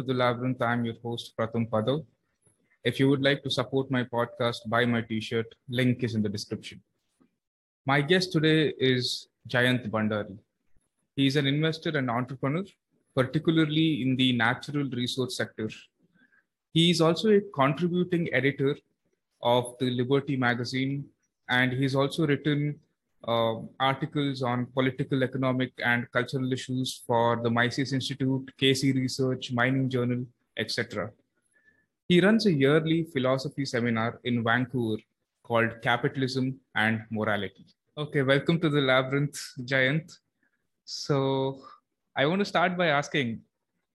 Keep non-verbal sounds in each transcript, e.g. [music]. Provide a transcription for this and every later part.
to The Labyrinth. I'm your host, Pratham Padav. If you would like to support my podcast, buy my t shirt. Link is in the description. My guest today is Jayant Bhandari. He is an investor and entrepreneur, particularly in the natural resource sector. He is also a contributing editor of the Liberty magazine, and he's also written uh, articles on political, economic, and cultural issues for the Mises Institute, Casey Research, Mining Journal, etc. He runs a yearly philosophy seminar in Vancouver called Capitalism and Morality. Okay, welcome to the Labyrinth, Jayant. So, I want to start by asking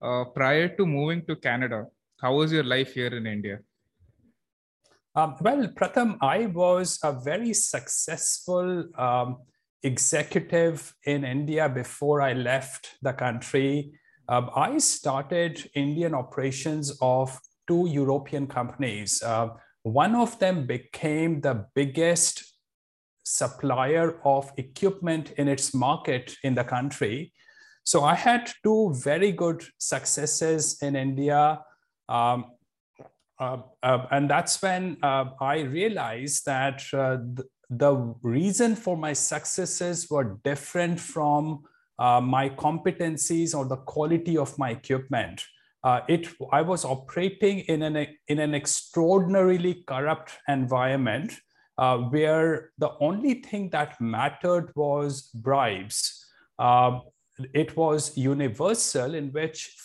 uh, prior to moving to Canada, how was your life here in India? Um, well, Pratham, I was a very successful um, executive in India before I left the country. Um, I started Indian operations of two European companies. Uh, one of them became the biggest supplier of equipment in its market in the country. So I had two very good successes in India. Um, and that's when uh, I realized that uh, th- the reason for my successes were different from uh, my competencies or the quality of my equipment. Uh, it, I was operating in an, in an extraordinarily corrupt environment where the only thing that mattered was bribes. it was universal in which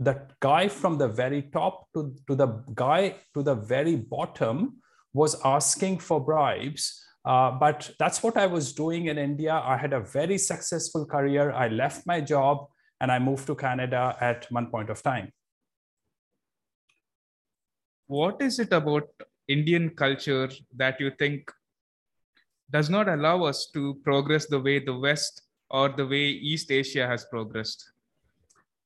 the guy from the very top to, to the guy to the very bottom was asking for bribes. Uh, but that's what I was doing in India. I had a very successful career. I left my job and I moved to Canada at one point of time. What is it about Indian culture that you think does not allow us to progress the way the West or the way East Asia has progressed?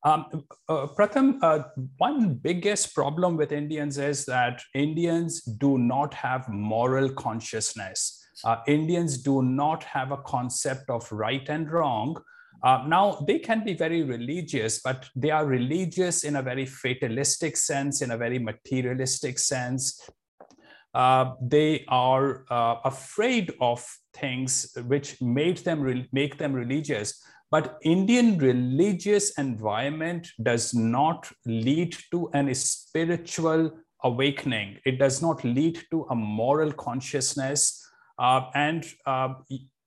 Um, uh, Pratham, uh, one biggest problem with Indians is that Indians do not have moral consciousness. Uh, Indians do not have a concept of right and wrong. Uh, now, they can be very religious, but they are religious in a very fatalistic sense, in a very materialistic sense. Uh, they are uh, afraid of things which made them make them religious but Indian religious environment does not lead to an spiritual awakening. It does not lead to a moral consciousness. Uh, and uh,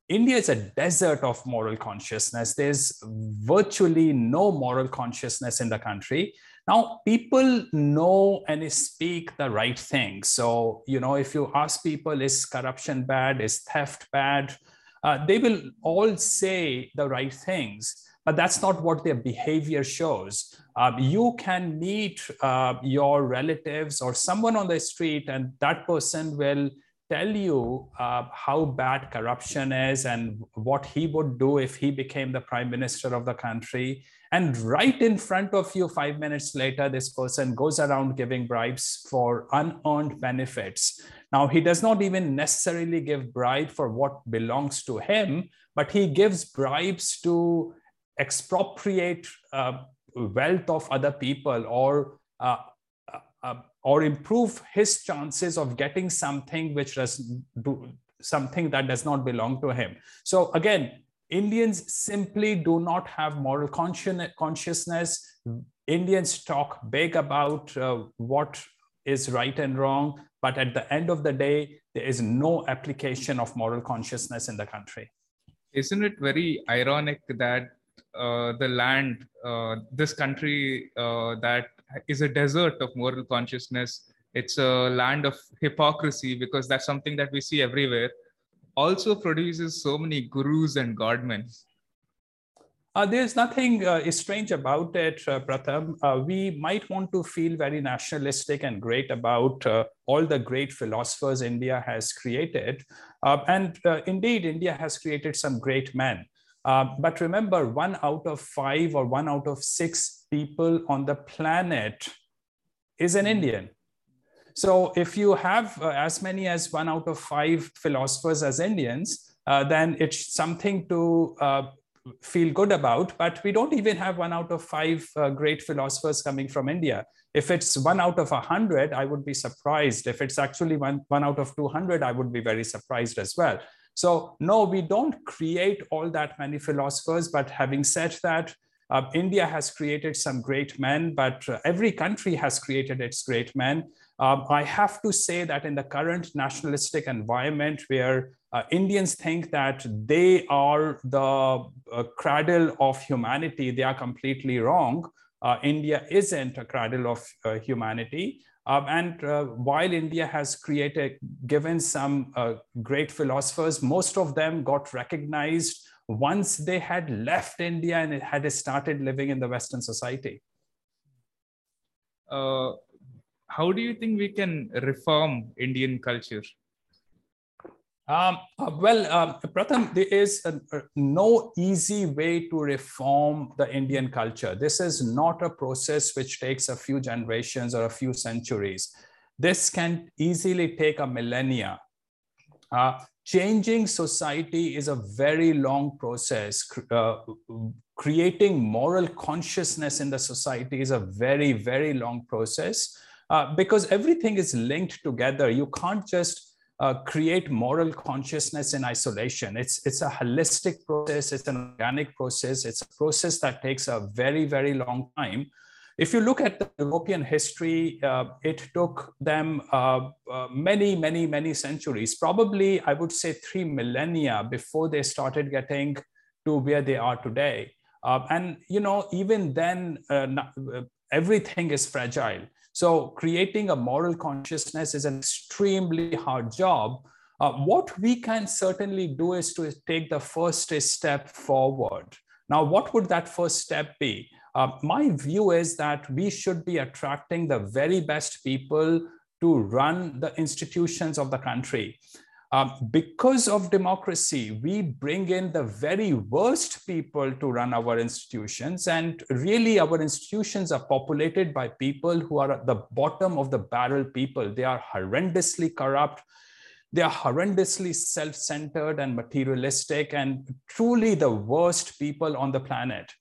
India is a desert of moral consciousness. There's virtually no moral consciousness in the country. Now, people know and speak the right thing. So, you know, if you ask people, is corruption bad? Is theft bad? Uh, they will all say the right things, but that's not what their behavior shows. Uh, you can meet uh, your relatives or someone on the street, and that person will tell you uh, how bad corruption is and what he would do if he became the prime minister of the country. And right in front of you, five minutes later, this person goes around giving bribes for unearned benefits. Now, he does not even necessarily give bribe for what belongs to him, but he gives bribes to expropriate uh, wealth of other people or uh, uh, uh or improve his chances of getting something which does do something that does not belong to him. So again, Indians simply do not have moral consciousness. Indians talk big about uh, what is right and wrong, but at the end of the day, there is no application of moral consciousness in the country. Isn't it very ironic that uh, the land, uh, this country uh, that is a desert of moral consciousness, it's a land of hypocrisy because that's something that we see everywhere also produces so many gurus and godmen. Uh, there's nothing uh, strange about it, uh, Pratham. Uh, we might want to feel very nationalistic and great about uh, all the great philosophers India has created. Uh, and indeed, India has created some great men. but remember, one out of five or one out of six people on the planet is an Indian. So if you have uh, as many as one out of five philosophers as Indians, uh, then it's something to uh, feel good about, but we don't even have one out of five uh, great philosophers coming from India. If it's one out of a hundred, I would be surprised. If it's actually one, one out of 200, I would be very surprised as well. So no, we don't create all that many philosophers, but having said that, uh, India has created some great men, but uh, every country has created its great men. Um, I have to say that in the current nationalistic environment where uh, Indians think that they are the uh, cradle of humanity, they are completely wrong. Uh, India isn't a cradle of uh, humanity. Um, and while India has created, given some great philosophers, most of them got recognized once they had left India and had started living in the Western society? Uh, how do you think we can reform Indian culture? Um, uh, well, um, Pratham, there is a, a, no easy way to reform the Indian culture. This is not a process which takes a few generations or a few centuries. This can easily take a millennia. Uh, changing society is a very long process. Uh, creating moral consciousness in the society is a very, very long process uh, because everything is linked together. You can't just uh, create moral consciousness in isolation. It's, it's a holistic process, it's an organic process, it's a process that takes a very, very long time. If you look at the European history, uh, it took them uh, uh, many, many, many centuries, probably I would say three millennia before they started getting to where they are today. Uh, and, you know, even then, uh, everything is fragile. So creating a moral consciousness is an extremely hard job. what we can certainly do is to take the first step forward. Now, what would that first step be? Uh, my view is that we should be attracting the very best people to run the institutions of the country. Um, because of democracy, we bring in the very worst people to run our institutions. And really, our institutions are populated by people who are at the bottom of the barrel people. They are horrendously corrupt. They are horrendously self centered and materialistic, and truly the worst people on the planet.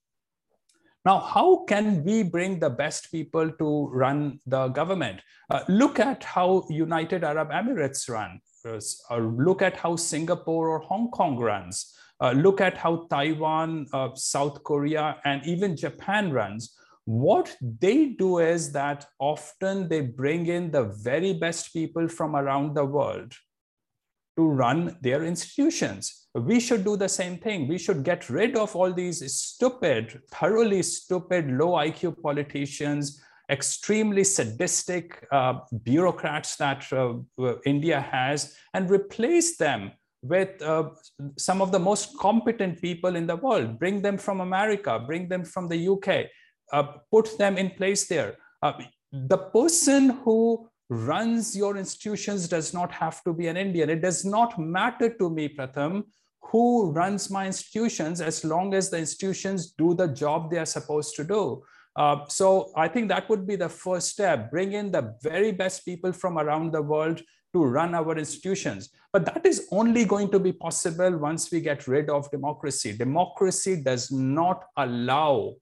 Now, how can we bring the best people to run the government? Uh, look at how United Arab Emirates run. Uh, look at how Singapore or Hong Kong runs. Uh, look at how Taiwan, uh, South Korea, and even Japan runs. What they do is that often they bring in the very best people from around the world to run their institutions. We should do the same thing. We should get rid of all these stupid, thoroughly stupid, low IQ politicians, extremely sadistic uh, bureaucrats that uh, India has, and replace them with uh, some of the most competent people in the world. Bring them from America, bring them from the UK, uh, put them in place there. Uh, the person who runs your institutions does not have to be an Indian. It does not matter to me, Pratham, who runs my institutions as long as the institutions do the job they are supposed to do. Uh, so I think that would be the first step. Bring in the very best people from around the world to run our institutions. But that is only going to be possible once we get rid of democracy. Democracy does not allow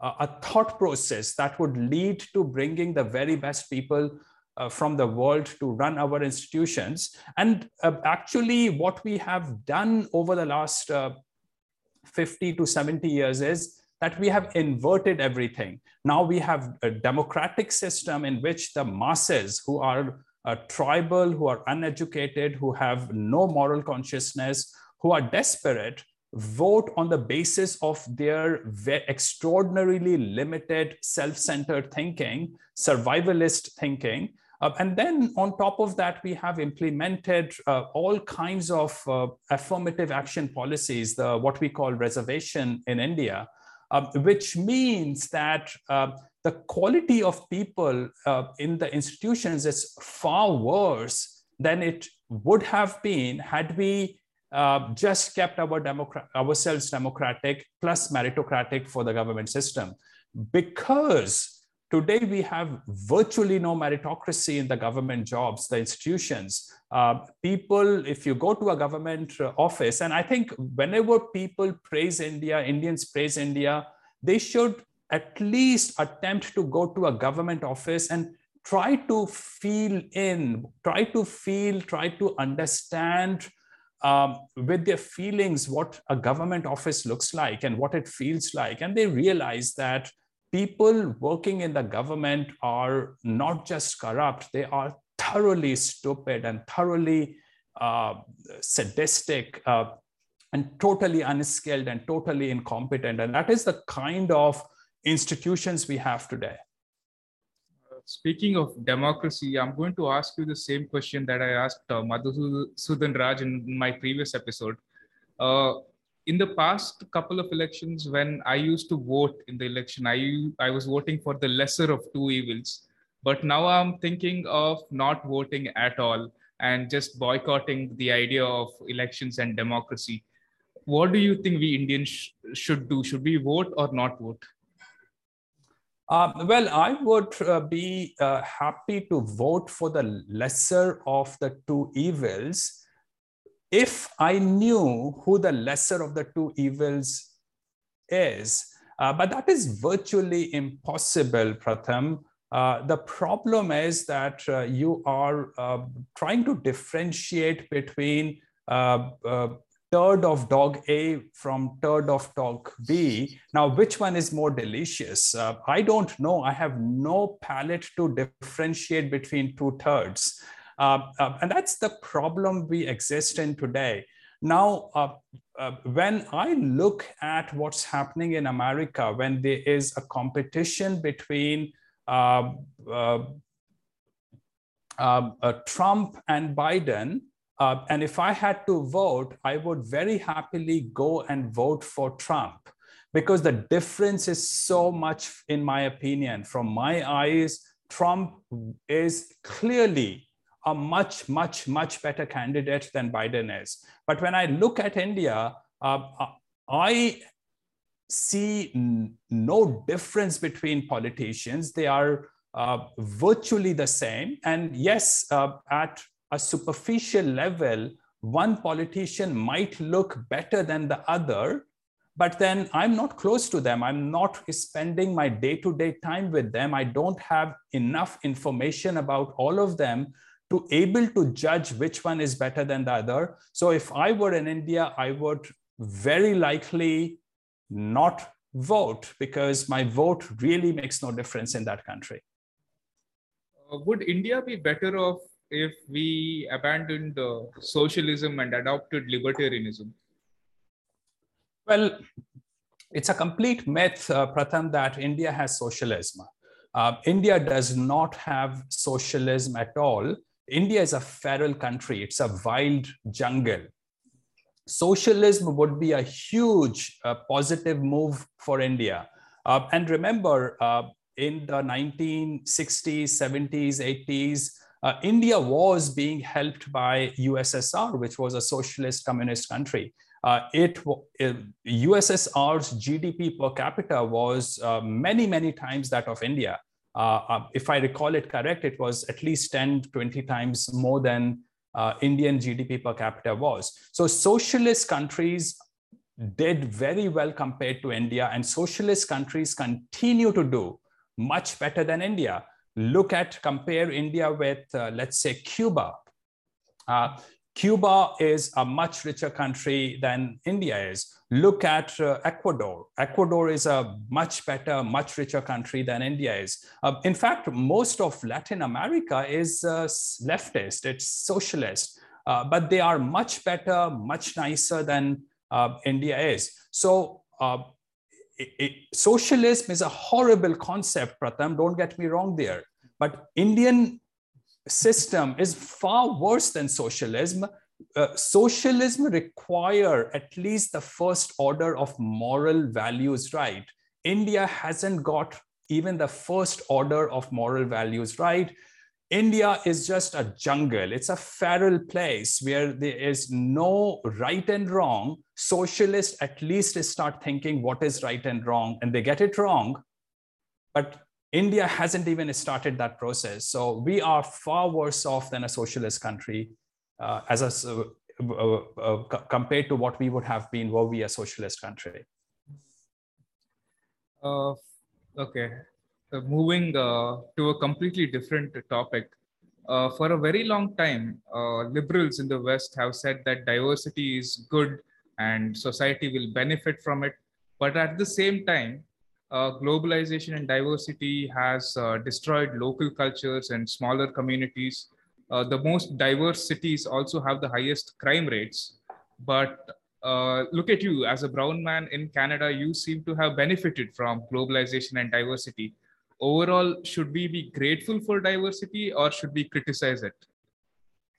uh, a thought process that would lead to bringing the very best people uh, from the world to run our institutions. And uh, actually, what we have done over the last uh, 50 to 70 years is that we have inverted everything. Now we have a democratic system in which the masses who are uh, tribal, who are uneducated, who have no moral consciousness, who are desperate, vote on the basis of their extraordinarily limited self centered thinking, survivalist thinking, uh, and then on top of that, we have implemented uh, all kinds of uh, affirmative action policies, the, what we call reservation in India, um, which means that uh, the quality of people uh, in the institutions is far worse than it would have been had we uh, just kept our democra- ourselves democratic plus meritocratic for the government system. Because today we have virtually no meritocracy in the government jobs, the institutions. Uh, people, if you go to a government uh, office, and I think whenever people praise India, Indians praise India, they should at least attempt to go to a government office and try to feel in, try to feel, try to understand um, with their feelings what a government office looks like and what it feels like. And they realize that people working in the government are not just corrupt, they are thoroughly stupid and thoroughly uh, sadistic uh, and totally unskilled and totally incompetent. And that is the kind of institutions we have today. Speaking of democracy, I'm going to ask you the same question that I asked uh, Madhusudan Raj in my previous episode. Uh, in the past couple of elections, when I used to vote in the election, I, I was voting for the lesser of two evils. But now I'm thinking of not voting at all and just boycotting the idea of elections and democracy. What do you think we Indians sh- should do? Should we vote or not vote? Uh, well, I would uh, be uh, happy to vote for the lesser of the two evils if I knew who the lesser of the two evils is. Uh, but that is virtually impossible, Pratham. Uh, the problem is that uh, you are trying to differentiate between third of dog A from third of dog B. Now, which one is more delicious? Uh, I don't know. I have no palate to differentiate between two thirds. Uh, uh, and that's the problem we exist in today. Now, uh, uh, when I look at what's happening in America, when there is a competition between uh, Trump and Biden, uh, and if I had to vote, I would very happily go and vote for Trump because the difference is so much, in my opinion. From my eyes, Trump is clearly a much, much, much better candidate than Biden is. But when I look at India, uh, I see no difference between politicians. They are uh, virtually the same. And yes, uh, at a superficial level, one politician might look better than the other, but then I'm not close to them. I'm not spending my day to day time with them. I don't have enough information about all of them to able to judge which one is better than the other. So if I were in India, I would very likely not vote because my vote really makes no difference in that country. Uh, would India be better off if we abandoned uh, socialism and adopted libertarianism? Well, it's a complete myth, uh, Pratham, that India has socialism. Uh, India does not have socialism at all. India is a feral country, it's a wild jungle. Socialism would be a huge uh, positive move for India. Uh, and remember, uh, in the 1960s, 70s, 80s, uh, India was being helped by USSR, which was a socialist communist country. Uh, it, USSR's GDP per capita was uh, many, many times that of India. Uh, uh, if I recall it correct, it was at least 10, 20 times more than uh, Indian GDP per capita was. So socialist countries did very well compared to India, and socialist countries continue to do much better than India look at, compare India with, uh, let's say, Cuba. Uh, Cuba is a much richer country than India is. Look at uh, Ecuador. Ecuador is a much better, much richer country than India is. Uh, in fact, most of Latin America is uh, leftist, it's socialist, uh, but they are much better, much nicer than India is. So it, it, socialism is a horrible concept, Pratham. Don't get me wrong there. But Indian system is far worse than socialism. Uh, socialism require at least the first order of moral values right. India hasn't got even the first order of moral values right. India is just a jungle. It's a feral place where there is no right and wrong. Socialists at least start thinking what is right and wrong, and they get it wrong. But India hasn't even started that process. So we are far worse off than a socialist country uh, as a, uh, uh, uh compared to what we would have been were we a socialist country. Uh, okay, moving to a completely different topic. for a very long time, liberals in the West have said that diversity is good and society will benefit from it. But at the same time, uh, globalization and diversity has uh, destroyed local cultures and smaller communities. Uh, the most diverse cities also have the highest crime rates. But uh, look at you, as a brown man in Canada, you seem to have benefited from globalization and diversity. Overall, should we be grateful for diversity or should we criticize it?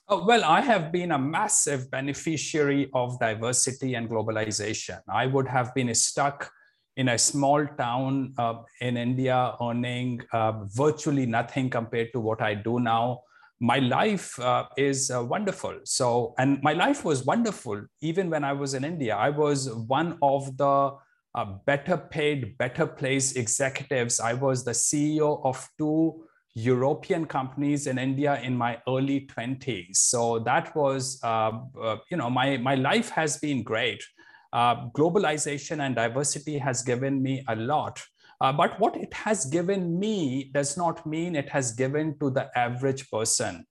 Oh, well, I have been a massive beneficiary of diversity and globalization. I would have been stuck in a small town uh, in India, earning uh, virtually nothing compared to what I do now, my life uh, is uh, wonderful. So, and my life was wonderful even when I was in India. I was one of the uh, better paid, better placed executives. I was the CEO of two European companies in India in my early 20s. So that was, uh, you know, my, my life has been great uh, globalization and diversity has given me a lot. Uh, but what it has given me does not mean it has given to the average person.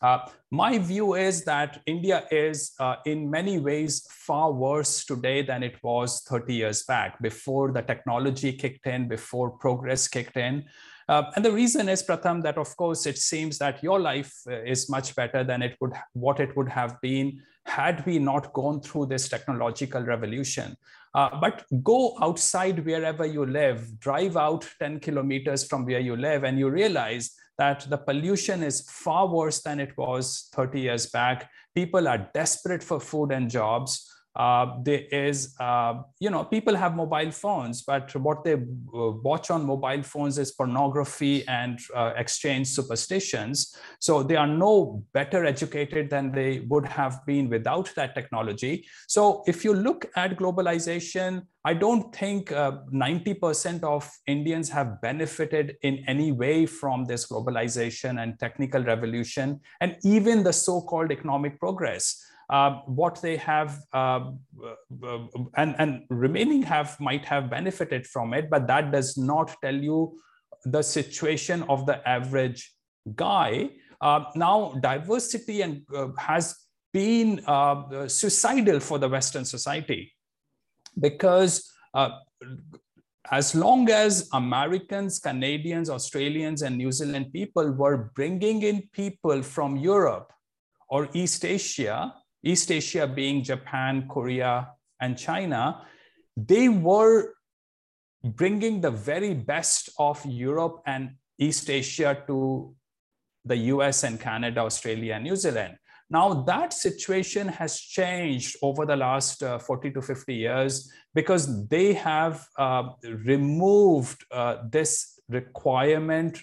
Uh, my view is that India is uh, in many ways far worse today than it was 30 years back, before the technology kicked in, before progress kicked in. Uh, and the reason is, Pratham, that of course it seems that your life is much better than it would what it would have been had we not gone through this technological revolution. Uh, but go outside wherever you live, drive out 10 kilometers from where you live, and you realize that the pollution is far worse than it was 30 years back. People are desperate for food and jobs. Uh, there is, uh, you know, people have mobile phones, but what they uh, watch on mobile phones is pornography and uh, exchange superstitions. So they are no better educated than they would have been without that technology. So if you look at globalization, I don't think 90% uh, of Indians have benefited in any way from this globalization and technical revolution, and even the so called economic progress uh, what they have uh, uh, and, and remaining have might have benefited from it, but that does not tell you the situation of the average guy. Uh, now, diversity and uh, has been uh, suicidal for the Western society because as long as Americans, Canadians, Australians, and New Zealand people were bringing in people from Europe or East Asia East Asia being Japan, Korea, and China, they were bringing the very best of Europe and East Asia to the US and Canada, Australia, and New Zealand. Now, that situation has changed over the last uh, 40 to 50 years because they have uh, removed uh, this requirement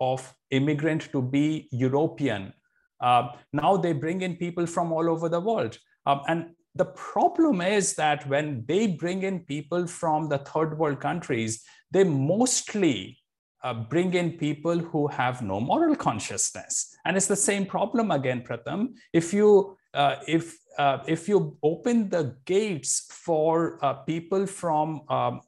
of immigrant to be European uh, now they bring in people from all over the world. Um, and the problem is that when they bring in people from the third world countries, they mostly uh, bring in people who have no moral consciousness. And it's the same problem again, Pratham. If you uh, if uh, if you open the gates for uh, people from um,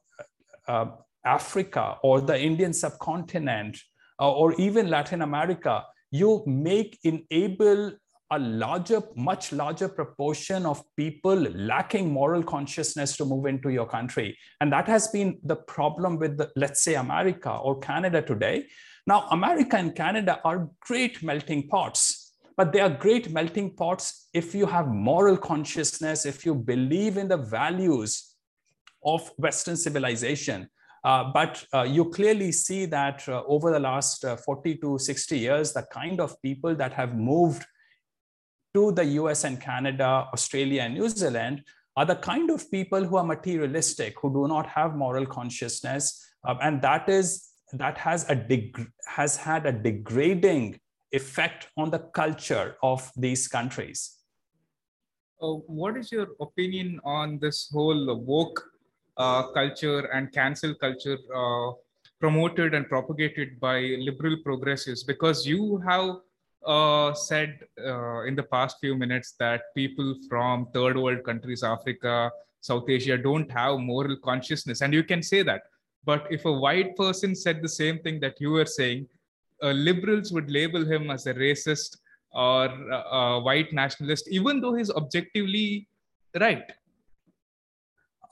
uh, Africa or the Indian subcontinent or even Latin America, you make enable a larger, much larger proportion of people lacking moral consciousness to move into your country. And that has been the problem with, the, let's say, America or Canada today. Now, America and Canada are great melting pots, but they are great melting pots if you have moral consciousness, if you believe in the values of Western civilization. Uh, but uh, you clearly see that uh, over the last 40 to 60 years, the kind of people that have moved to the US and Canada, Australia, and New Zealand are the kind of people who are materialistic, who do not have moral consciousness. and that is that has a deg- has had a degrading effect on the culture of these countries. Uh, what is your opinion on this whole woke uh, culture and cancel culture uh, promoted and propagated by liberal progressives because you have uh, said uh, in the past few minutes that people from third world countries, Africa, South Asia, don't have moral consciousness. And you can say that. But if a white person said the same thing that you were saying, uh, liberals would label him as a racist or a white nationalist, even though he's objectively right.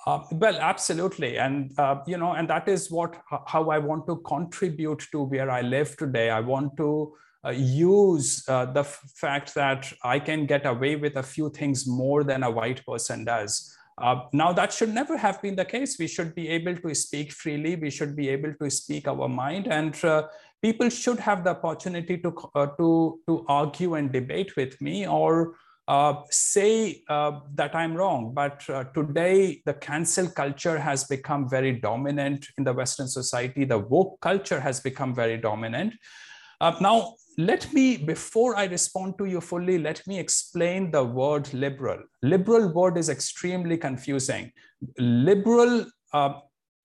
Uh, well, absolutely, and uh, you know, and that is what how I want to contribute to where I live today. I want to uh, use uh, the fact that I can get away with a few things more than a white person does. Uh, now, that should never have been the case. We should be able to speak freely. We should be able to speak our mind, and uh, people should have the opportunity to to to argue and debate with me or uh, say uh, that I'm wrong. But uh, today, the cancel culture has become very dominant in the Western society. The woke culture has become very dominant. Uh, now, let me, before I respond to you fully, let me explain the word liberal. Liberal word is extremely confusing. Liberal uh,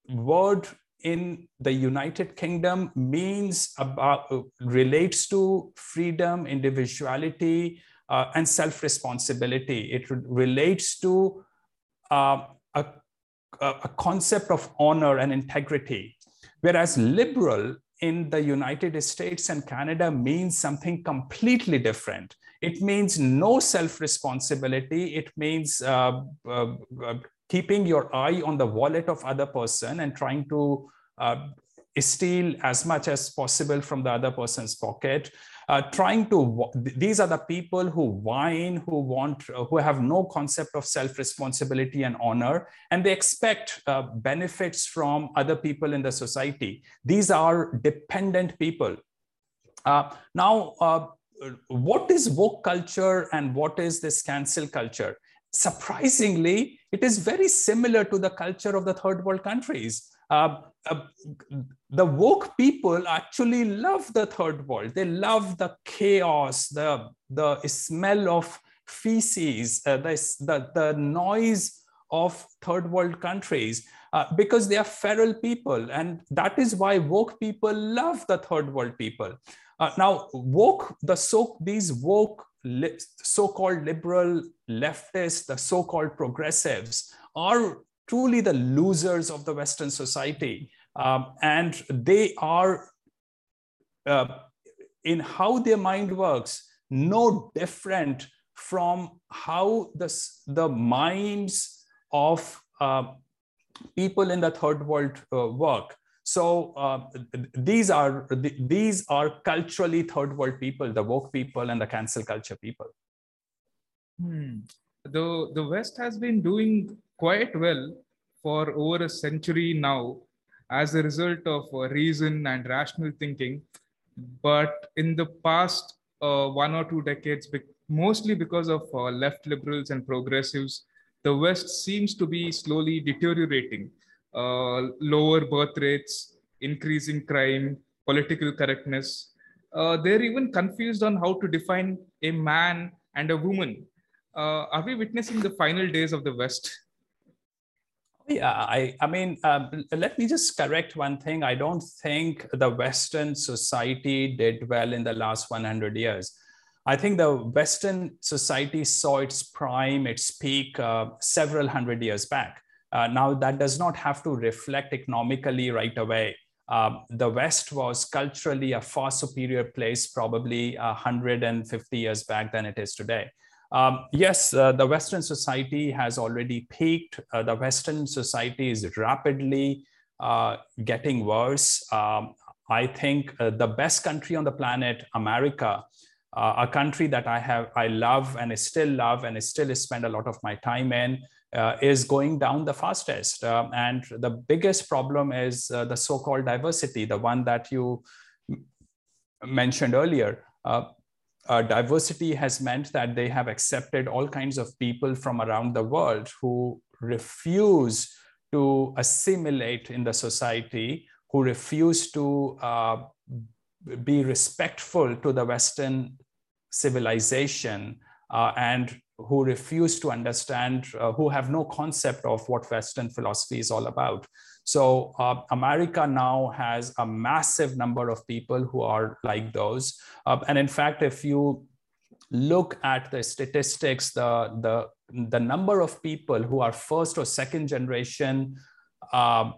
word in the United Kingdom means about relates to freedom, individuality, uh, and self-responsibility. It relates to uh, a, a concept of honor and integrity. Whereas liberal in the United States and Canada means something completely different. It means no self responsibility. It means uh, uh, uh, keeping your eye on the wallet of other person and trying to uh, steal as much as possible from the other person's pocket uh, trying to these are the people who whine who want uh, who have no concept of self responsibility and honor and they expect uh, benefits from other people in the society. These are dependent people. Uh, now uh, what is woke culture and what is this cancel culture? Surprisingly it is very similar to the culture of the third world countries uh, uh, the woke people actually love the third world. They love the chaos, the, the smell of feces, uh, the, the, the noise of third world countries uh, because they are feral people. And that is why woke people love the third world people. Uh, now, woke, the so, these woke so-called liberal leftists, the so-called progressives are truly the losers of the Western society. Um, and they are, uh, in how their mind works, no different from how the, the minds of uh, people in the third world uh, work. So uh, these are these are culturally third world people, the woke people and the cancel culture people. Hmm. The the West has been doing quite well for over a century now as a result of uh, reason and rational thinking. But in the past uh, one or two decades, mostly because of uh, left liberals and progressives, the West seems to be slowly deteriorating. Uh, lower birth rates, increasing crime, political correctness. Uh, they're even confused on how to define a man and a woman. Uh, are we witnessing the final days of the West? Yeah, I, I mean, um, let me just correct one thing. I don't think the Western society did well in the last 100 years. I think the Western society saw its prime, its peak uh, several hundred years back. Uh, now, that does not have to reflect economically right away. Um, the West was culturally a far superior place, probably 150 years back than it is today. Um, yes, uh, the Western society has already peaked. Uh, the Western society is rapidly uh, getting worse. Um, I think uh, the best country on the planet, America, uh, a country that I have, I love and I still love and I still spend a lot of my time in, uh, is going down the fastest. and the biggest problem is the so-called diversity, the one that you mentioned earlier uh, diversity has meant that they have accepted all kinds of people from around the world who refuse to assimilate in the society, who refuse to uh, be respectful to the Western civilization uh, and who refuse to understand, uh, who have no concept of what Western philosophy is all about. So uh, America now has a massive number of people who are like those. Uh, and in fact, if you look at the statistics, the, the, the number of people who are first or second generation uh,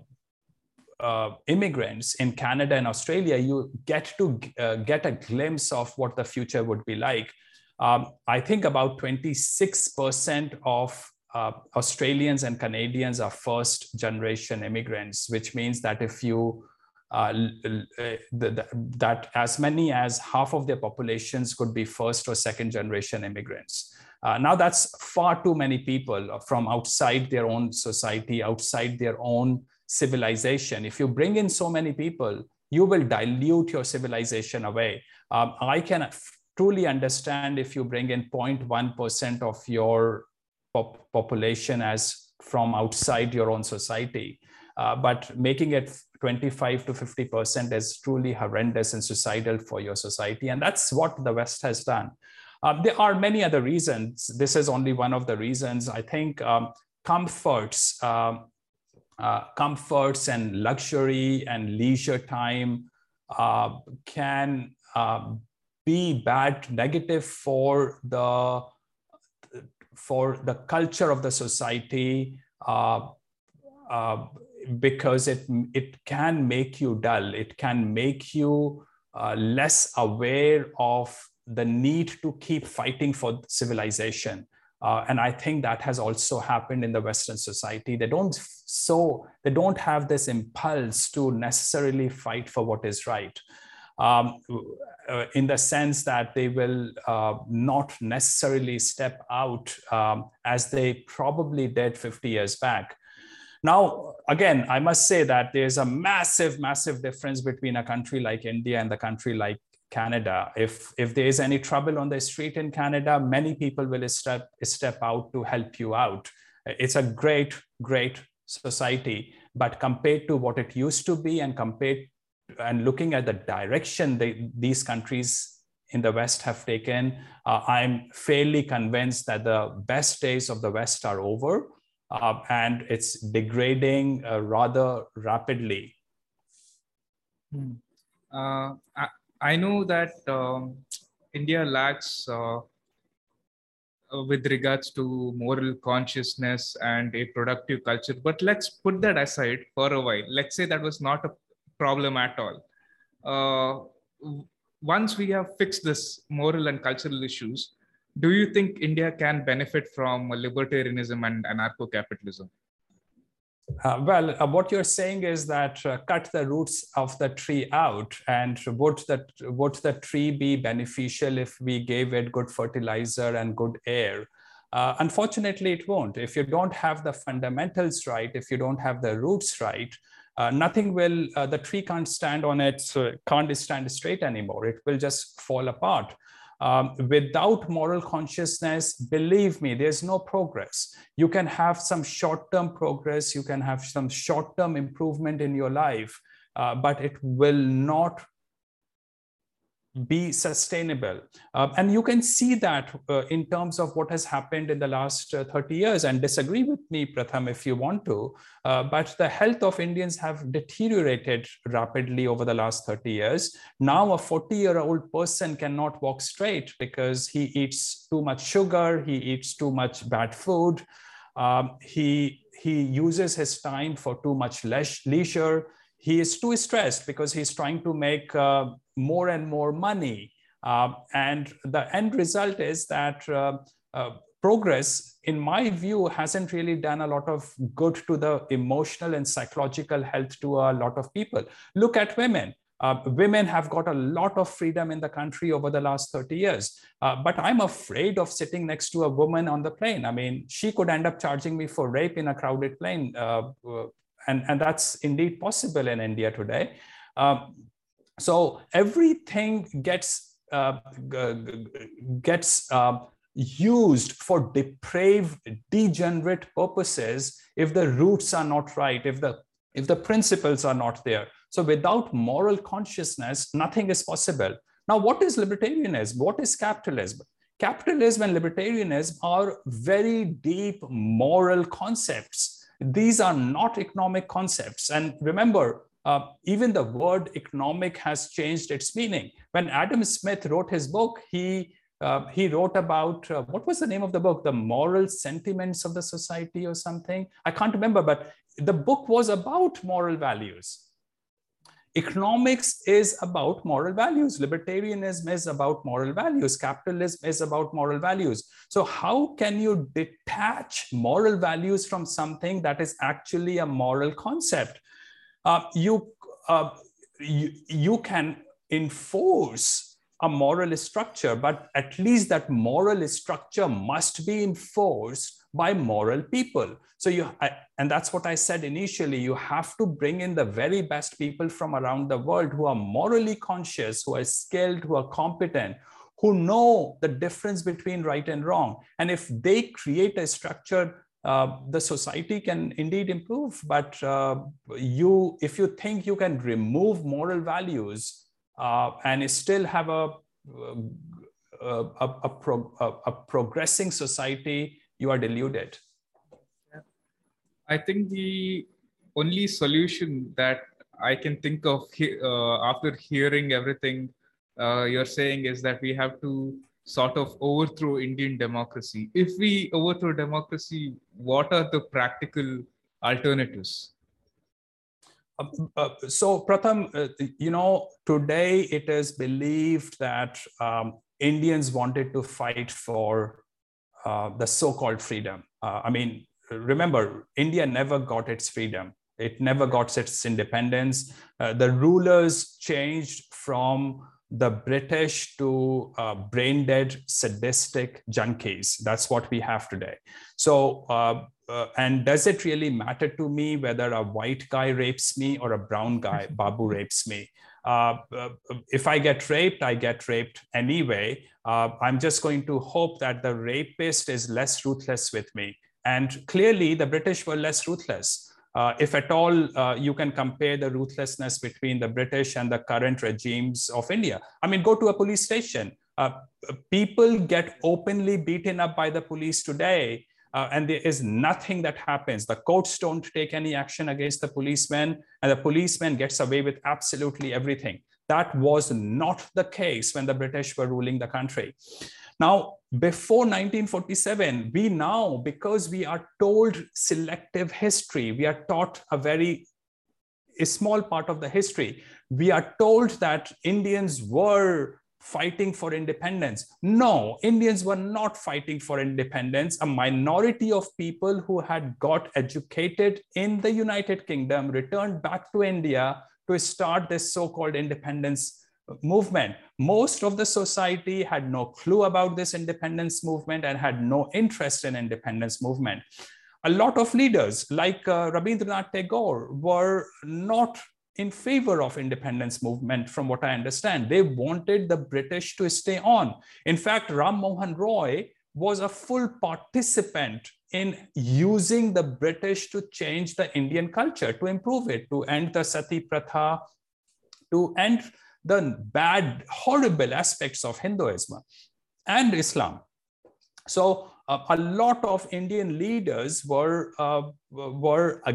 uh, immigrants in Canada and Australia, you get to uh, get a glimpse of what the future would be like. Um, I think about 26% of uh, Australians and Canadians are first generation immigrants, which means that if you uh, uh that as many as half of their populations could be first or second generation immigrants. Uh, now that's far too many people from outside their own society, outside their own civilization. If you bring in so many people, you will dilute your civilization away. Um, I can truly understand if you bring in 0.1% of your pop population as from outside your own society. Uh, but making it 25 to 50% is truly horrendous and suicidal for your society. And that's what the West has done. Um, there are many other reasons. This is only one of the reasons. I think um, comforts, um, uh, comforts and luxury and leisure time uh, can uh, be bad, negative for the for the culture of the society uh, uh, because it it can make you dull. It can make you uh, less aware of the need to keep fighting for civilization. Uh, and I think that has also happened in the Western society. They don't so they don't have this impulse to necessarily fight for what is right um, uh, in the sense that they will uh, not necessarily step out um, as they probably did 50 years back. Now, again, I must say that there's a massive, massive difference between a country like India and the country like Canada. If, if there is any trouble on the street in Canada, many people will step, step out to help you out. It's a great, great society. But compared to what it used to be and compared and looking at the direction they, these countries in the West have taken, uh, I'm fairly convinced that the best days of the West are over uh, and it's degrading uh, rather rapidly. Hmm. Uh, I, I, know that um, India lacks uh, uh, with regards to moral consciousness and a productive culture. But let's put that aside for a while. Let's say that was not a problem at all. Uh, once we have fixed this moral and cultural issues, do you think India can benefit from libertarianism and anarcho capitalism? Uh, well, uh, what you're saying is that uh, cut the roots of the tree out, and would that would the tree be beneficial if we gave it good fertilizer and good air? Uh, unfortunately, it won't. If you don't have the fundamentals right, if you don't have the roots right, uh, nothing will, uh, the tree can't stand on it, so can't stand straight anymore. It will just fall apart. Um, without moral consciousness, believe me, there's no progress. You can have some short term progress, you can have some short term improvement in your life, uh, but it will not be sustainable. Uh, and you can see that uh, in terms of what has happened in the last uh, 30 years and disagree with me, Pratham, if you want to. Uh, but the health of Indians have deteriorated rapidly over the last 30 years. Now a 40 year old person cannot walk straight because he eats too much sugar, he eats too much bad food. Um, he, he uses his time for too much leisure he is too stressed because he's trying to make uh, more and more money. Uh, and the end result is that uh, uh, progress, in my view, hasn't really done a lot of good to the emotional and psychological health to a lot of people. Look at women. Uh, women have got a lot of freedom in the country over the last 30 years. Uh, but I'm afraid of sitting next to a woman on the plane. I mean, she could end up charging me for rape in a crowded plane uh, and, and that's indeed possible in India today. Um, so everything gets uh, gets uh, used for depraved, degenerate purposes if the roots are not right, if the if the principles are not there. So without moral consciousness, nothing is possible. Now, what is libertarianism? What is capitalism? capitalism and libertarianism are very deep moral concepts. These are not economic concepts. And remember, uh, even the word economic has changed its meaning. When Adam Smith wrote his book, he uh, he wrote about uh, what was the name of the book? The moral sentiments of the society or something? I can't remember but the book was about moral values. Economics is about moral values. Libertarianism is about moral values. Capitalism is about moral values. So how can you detach moral values from something that is actually a moral concept uh, you, uh, you you can enforce a moral structure, but at least that moral structure must be enforced by moral people. So you, I, and that's what I said initially, you have to bring in the very best people from around the world who are morally conscious, who are skilled, who are competent, who know the difference between right and wrong. And if they create a structure uh, the society can indeed improve but uh, you if you think you can remove moral values uh, and still have a, a, a, a, pro, a, progressing society, you are deluded. I think the only solution that I can think of uh, after hearing everything uh, you're saying is that we have to sort of overthrow Indian democracy. If we overthrow democracy, what are the practical alternatives? Uh, so Pratham, uh, you know, today it is believed that um, Indians wanted to fight for uh, the so-called freedom. Uh, I mean, remember, India never got its freedom. It never got its independence. Uh, the rulers changed from the British to uh, brain dead, sadistic junkies. That's what we have today. So, uh, uh, and does it really matter to me whether a white guy rapes me or a brown guy, [laughs] Babu, rapes me? Uh, uh, if I get raped, I get raped anyway. Uh, I'm just going to hope that the rapist is less ruthless with me. And clearly, the British were less ruthless. Uh, if at all uh, you can compare the ruthlessness between the British and the current regimes of India. I mean, go to a police station. Uh, people get openly beaten up by the police today, uh, and there is nothing that happens. The courts don't take any action against the policeman, and the policeman gets away with absolutely everything. That was not the case when the British were ruling the country. Now, before 1947, we now, because we are told selective history, we are taught a very a small part of the history. We are told that Indians were fighting for independence. No, Indians were not fighting for independence. A minority of people who had got educated in the United Kingdom returned back to India to start this so called independence movement. Most of the society had no clue about this independence movement and had no interest in independence movement. A lot of leaders like uh, Rabindranath Tagore were not in favor of independence movement from what I understand. They wanted the British to stay on. In fact, Ram Mohan Roy was a full participant in using the British to change the Indian culture, to improve it, to end the sati pratha, to end the bad, horrible aspects of Hinduism and Islam. So uh, a lot of Indian leaders were uh, were uh,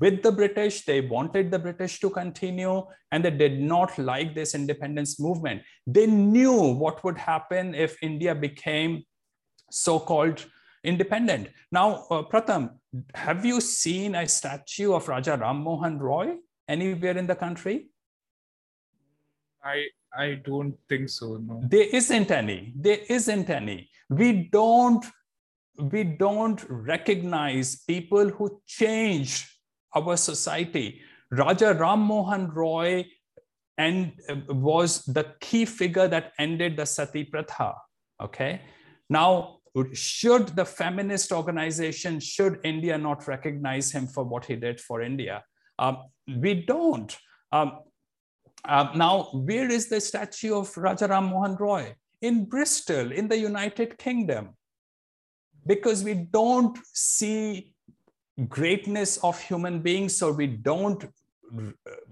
with the British. They wanted the British to continue, and they did not like this independence movement. They knew what would happen if India became so-called independent. Now, uh, Pratham, have you seen a statue of Raja Ram Mohan Roy anywhere in the country? I I don't think so. No. There isn't any. There isn't any. We don't we don't recognize people who change our society. Raja Ram Mohan Roy and uh, was the key figure that ended the sati pratha. Okay. Now, should the feminist organization, should India not recognize him for what he did for India? Um, we don't. Um, uh, now, where is the statue of Rajaram Mohan Roy? In Bristol, in the United Kingdom. Because we don't see greatness of human beings, so we don't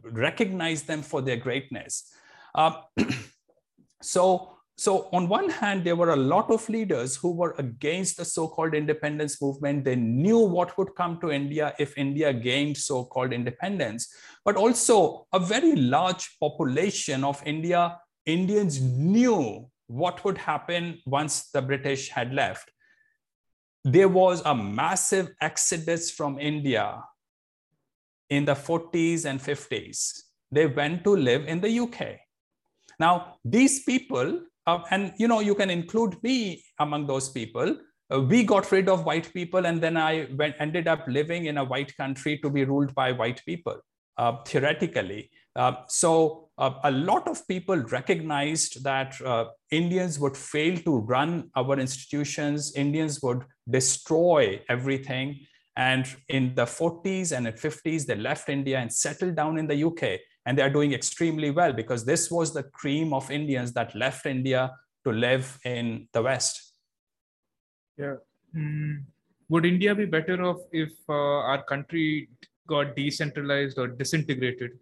recognize them for their greatness. Uh, [clears throat] so so on one hand, there were a lot of leaders who were against the so-called independence movement. They knew what would come to India if India gained so-called independence, but also a very large population of India, Indians knew what would happen once the British had left. There was a massive exodus from India in the 40s and 50s. They went to live in the UK. Now, these people uh, and you know you can include me among those people. Uh, we got rid of white people and then i went, ended up living in a white country to be ruled by white people uh, theoretically. Uh, so uh, a lot of people recognized that uh, indians would fail to run our institutions indians would destroy everything. And in the 40s and the 50s they left india and settled down in the uk and they are doing extremely well because this was the cream of Indians that left India to live in the West. Yeah. Mm. Would India be better off if uh, our country got decentralized or disintegrated?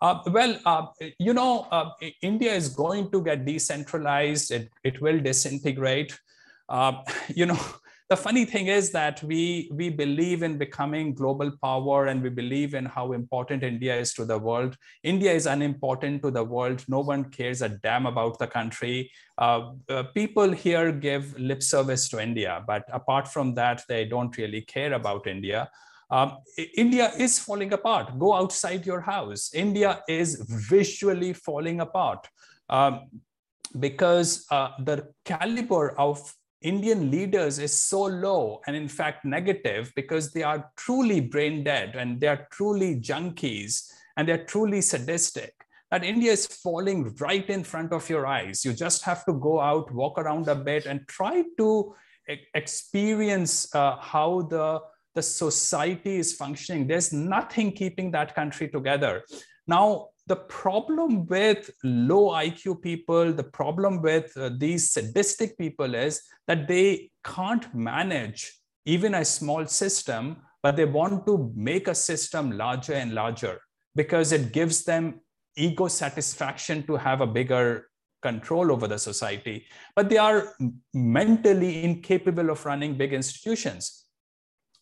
Uh, well, uh, you know, uh, India is going to get decentralized. It, it will disintegrate. Uh, [laughs] you know, the funny thing is that we we believe in becoming global power and we believe in how important india is to the world. India is unimportant to the world. No one cares a damn about the country. Uh, uh, people here give lip service to india but apart from that they don't really care about india. Um, India is falling apart. Go outside your house. India is visually falling apart. Um, because uh, the caliber of Indian leaders is so low and in fact negative because they are truly brain dead and they are truly junkies and they're truly sadistic that India is falling right in front of your eyes. You just have to go out, walk around a bit and try to experience uh, how the, the society is functioning. There's nothing keeping that country together. Now, the problem with low IQ people, the problem with uh, these sadistic people is that they can't manage even a small system, but they want to make a system larger and larger because it gives them ego satisfaction to have a bigger control over the society. But they are mentally incapable of running big institutions.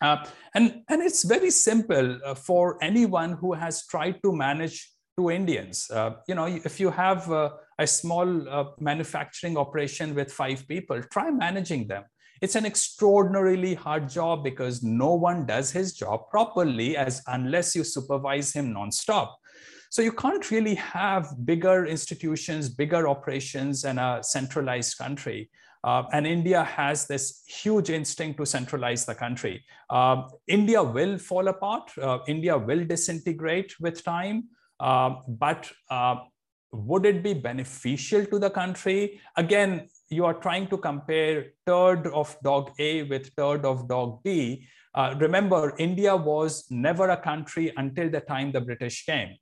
Uh, and, and it's very simple uh, for anyone who has tried to manage to Indians. Uh, you know, if you have uh, a small uh, manufacturing operation with five people, try managing them. It's an extraordinarily hard job because no one does his job properly as unless you supervise him nonstop. So you can't really have bigger institutions, bigger operations, and a centralized country. Uh, and India has this huge instinct to centralize the country. Uh, India will fall apart. Uh, India will disintegrate with time. Uh, but uh, would it be beneficial to the country? Again, you are trying to compare third of dog A with third of dog B. Uh, remember, India was never a country until the time the British came.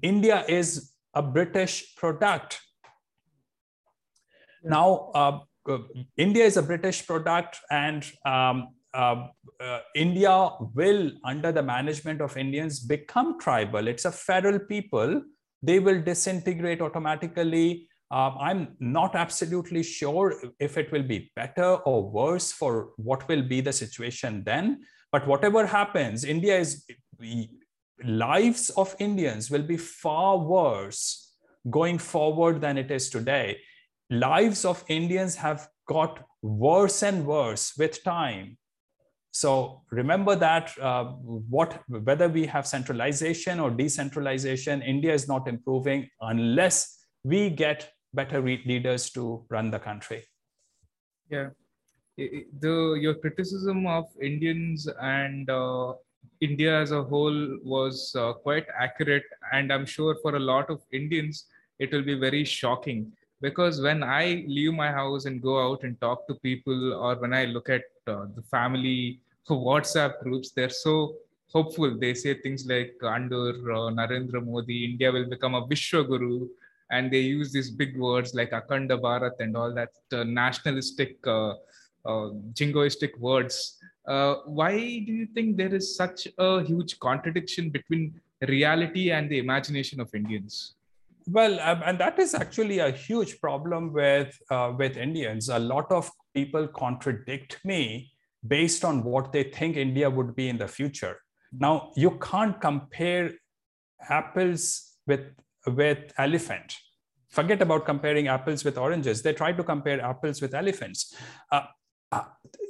India is a British product. Now, uh, India is a British product, and um, uh, uh, India will, under the management of Indians, become tribal. It's a feral people. They will disintegrate automatically. Uh, I'm not absolutely sure if it will be better or worse for what will be the situation then. But whatever happens, India is lives of Indians will be far worse going forward than it is today. Lives of Indians have got worse and worse with time so remember that uh, what whether we have centralization or decentralization, India is not improving unless we get better leaders to run the country. Yeah, the your criticism of Indians and uh, India as a whole was uh, quite accurate, and I'm sure for a lot of Indians it will be very shocking because when I leave my house and go out and talk to people, or when I look at uh, the family WhatsApp groups, they're so hopeful. They say things like under uh, Narendra Modi, India will become a Vishwa Guru. And they use these big words like Akhanda Bharat and all that uh, nationalistic, uh, uh jingoistic words. Uh, why do you think there is such a huge contradiction between reality and the imagination of Indians? Well, um, and that is actually a huge problem with uh, with Indians. A lot of people contradict me based on what they think India would be in the future. Now, you can't compare apples with with elephant. Forget about comparing apples with oranges. They try to compare apples with elephants. Uh, uh,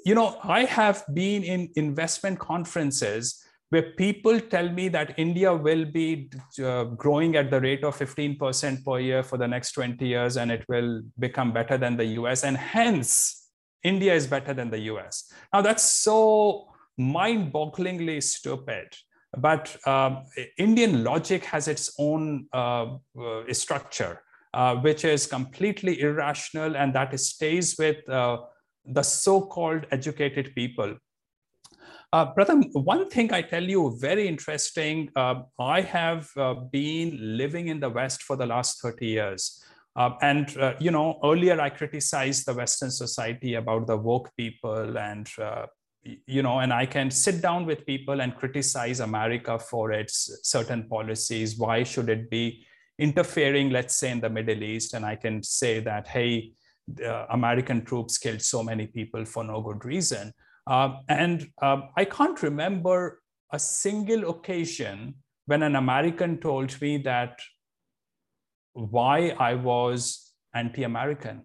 you know, I have been in investment conferences where people tell me that India will be uh, growing at the rate of 15% per year for the next 20 years and it will become better than the US. And hence, India is better than the US. Now, that's so mind bogglingly stupid. But um, Indian logic has its own uh, uh, structure, uh, which is completely irrational, and that stays with uh, the so called educated people uh, Pratham, one thing I tell you, very interesting. Uh, I have uh, been living in the West for the last 30 years. Uh, and, uh, you know, earlier I criticized the Western society about the woke people and, uh, you know, and I can sit down with people and criticize America for its certain policies. Why should it be interfering, let's say, in the Middle East? And I can say that, hey, American troops killed so many people for no good reason. Uh, and uh, I can't remember a single occasion when an American told me that why I was anti American,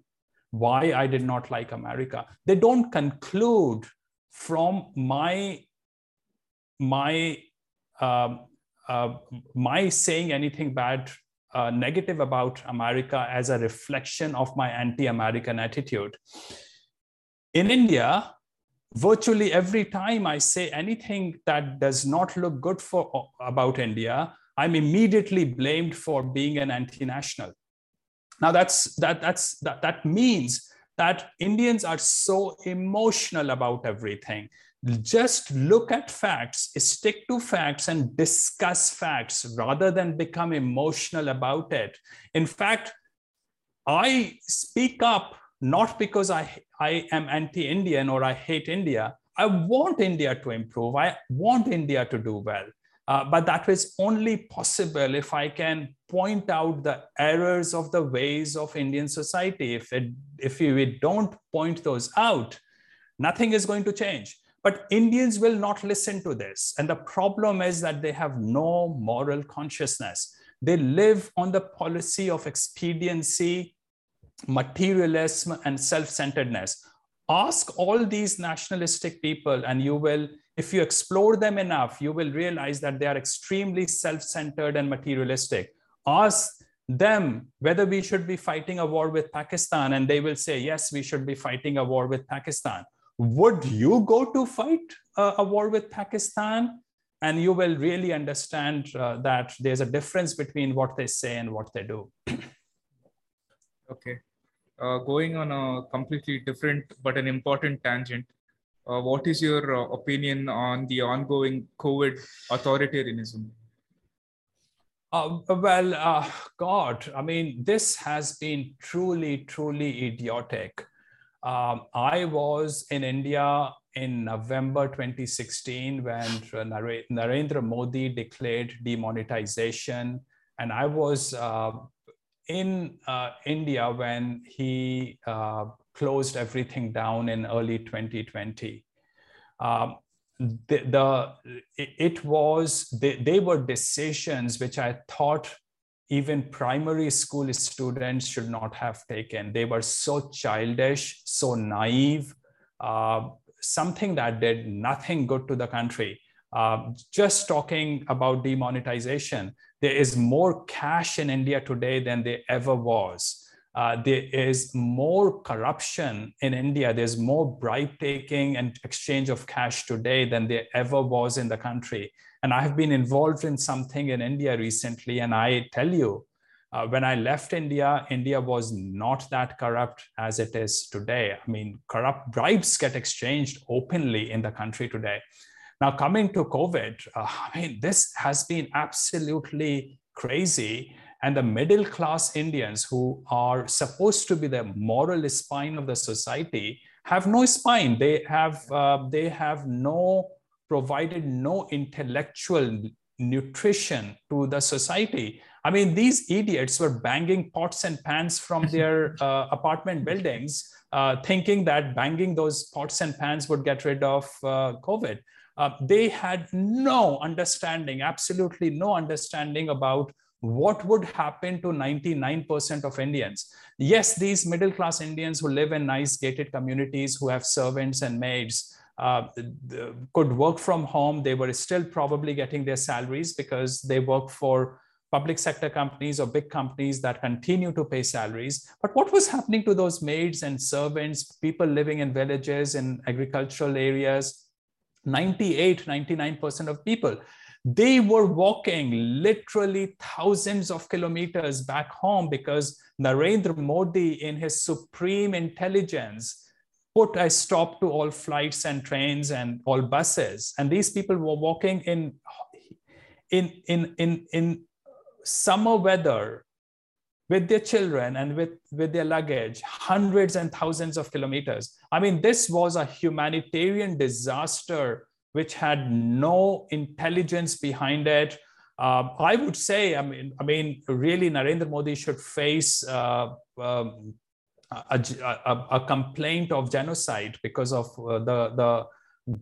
why I did not like America. They don't conclude from my, my, um, uh, my saying anything bad, uh, negative about America as a reflection of my anti American attitude. In India, virtually every time I say anything that does not look good for about India, I'm immediately blamed for being an anti-national. Now that's that that's that that means that Indians are so emotional about everything. Just look at facts, stick to facts, and discuss facts rather than become emotional about it. In fact, I speak up not because I, I am anti-Indian or I hate India. I want India to improve. I want India to do well. Uh, but that is only possible if I can point out the errors of the ways of Indian society. If, it, if we don't point those out, nothing is going to change. But Indians will not listen to this. And the problem is that they have no moral consciousness. They live on the policy of expediency materialism, and self centeredness. Ask all these nationalistic people, and you will, if you explore them enough, you will realize that they are extremely self centered and materialistic. Ask them whether we should be fighting a war with Pakistan, and they will say, yes, we should be fighting a war with Pakistan. Would you go to fight a, war with Pakistan? And you will really understand uh, that there's a difference between what they say and what they do. okay uh, going on a completely different but an important tangent, uh, what is your uh, opinion on the ongoing COVID authoritarianism? Uh, well, uh, God, I mean, this has been truly, truly idiotic. Um, I was in India in November 2016 when Narendra Modi declared demonetization, and I was uh, in uh, India when he closed everything down in early 2020. Um, the, the, it was they, they were decisions which I thought even primary school students should not have taken. They were so childish, so naive, uh, something that did nothing good to the country. Uh, just talking about demonetization, there is more cash in India today than there ever was. Uh, there is more corruption in India. There's more bribe taking and exchange of cash today than there ever was in the country. And I have been involved in something in India recently, and I tell you, uh, when I left India, India was not that corrupt as it is today. I mean, corrupt bribes get exchanged openly in the country today. Now, coming to COVID, uh, I mean, this has been absolutely crazy. And the middle class Indians, who are supposed to be the moral spine of the society, have no spine. They have, uh, they have no provided no intellectual nutrition to the society. I mean, these idiots were banging pots and pans from [laughs] their uh, apartment buildings, uh, thinking that banging those pots and pans would get rid of uh, COVID. Uh, they had no understanding, absolutely no understanding about what would happen to 99% of Indians. Yes, these middle class Indians who live in nice gated communities, who have servants and maids, uh, could work from home. They were still probably getting their salaries because they work for public sector companies or big companies that continue to pay salaries. But what was happening to those maids and servants, people living in villages, in agricultural areas? 98, 99% of people, they were walking literally thousands of kilometers back home because Narendra Modi, in his supreme intelligence, put a stop to all flights and trains and all buses. And these people were walking in, in, in, in, in summer weather with their children and with, with their luggage, hundreds and thousands of kilometers. I mean, this was a humanitarian disaster which had no intelligence behind it. Uh, I would say, I mean, I mean, really, Narendra Modi should face uh, um, a, a, a, complaint of genocide because of uh, the, the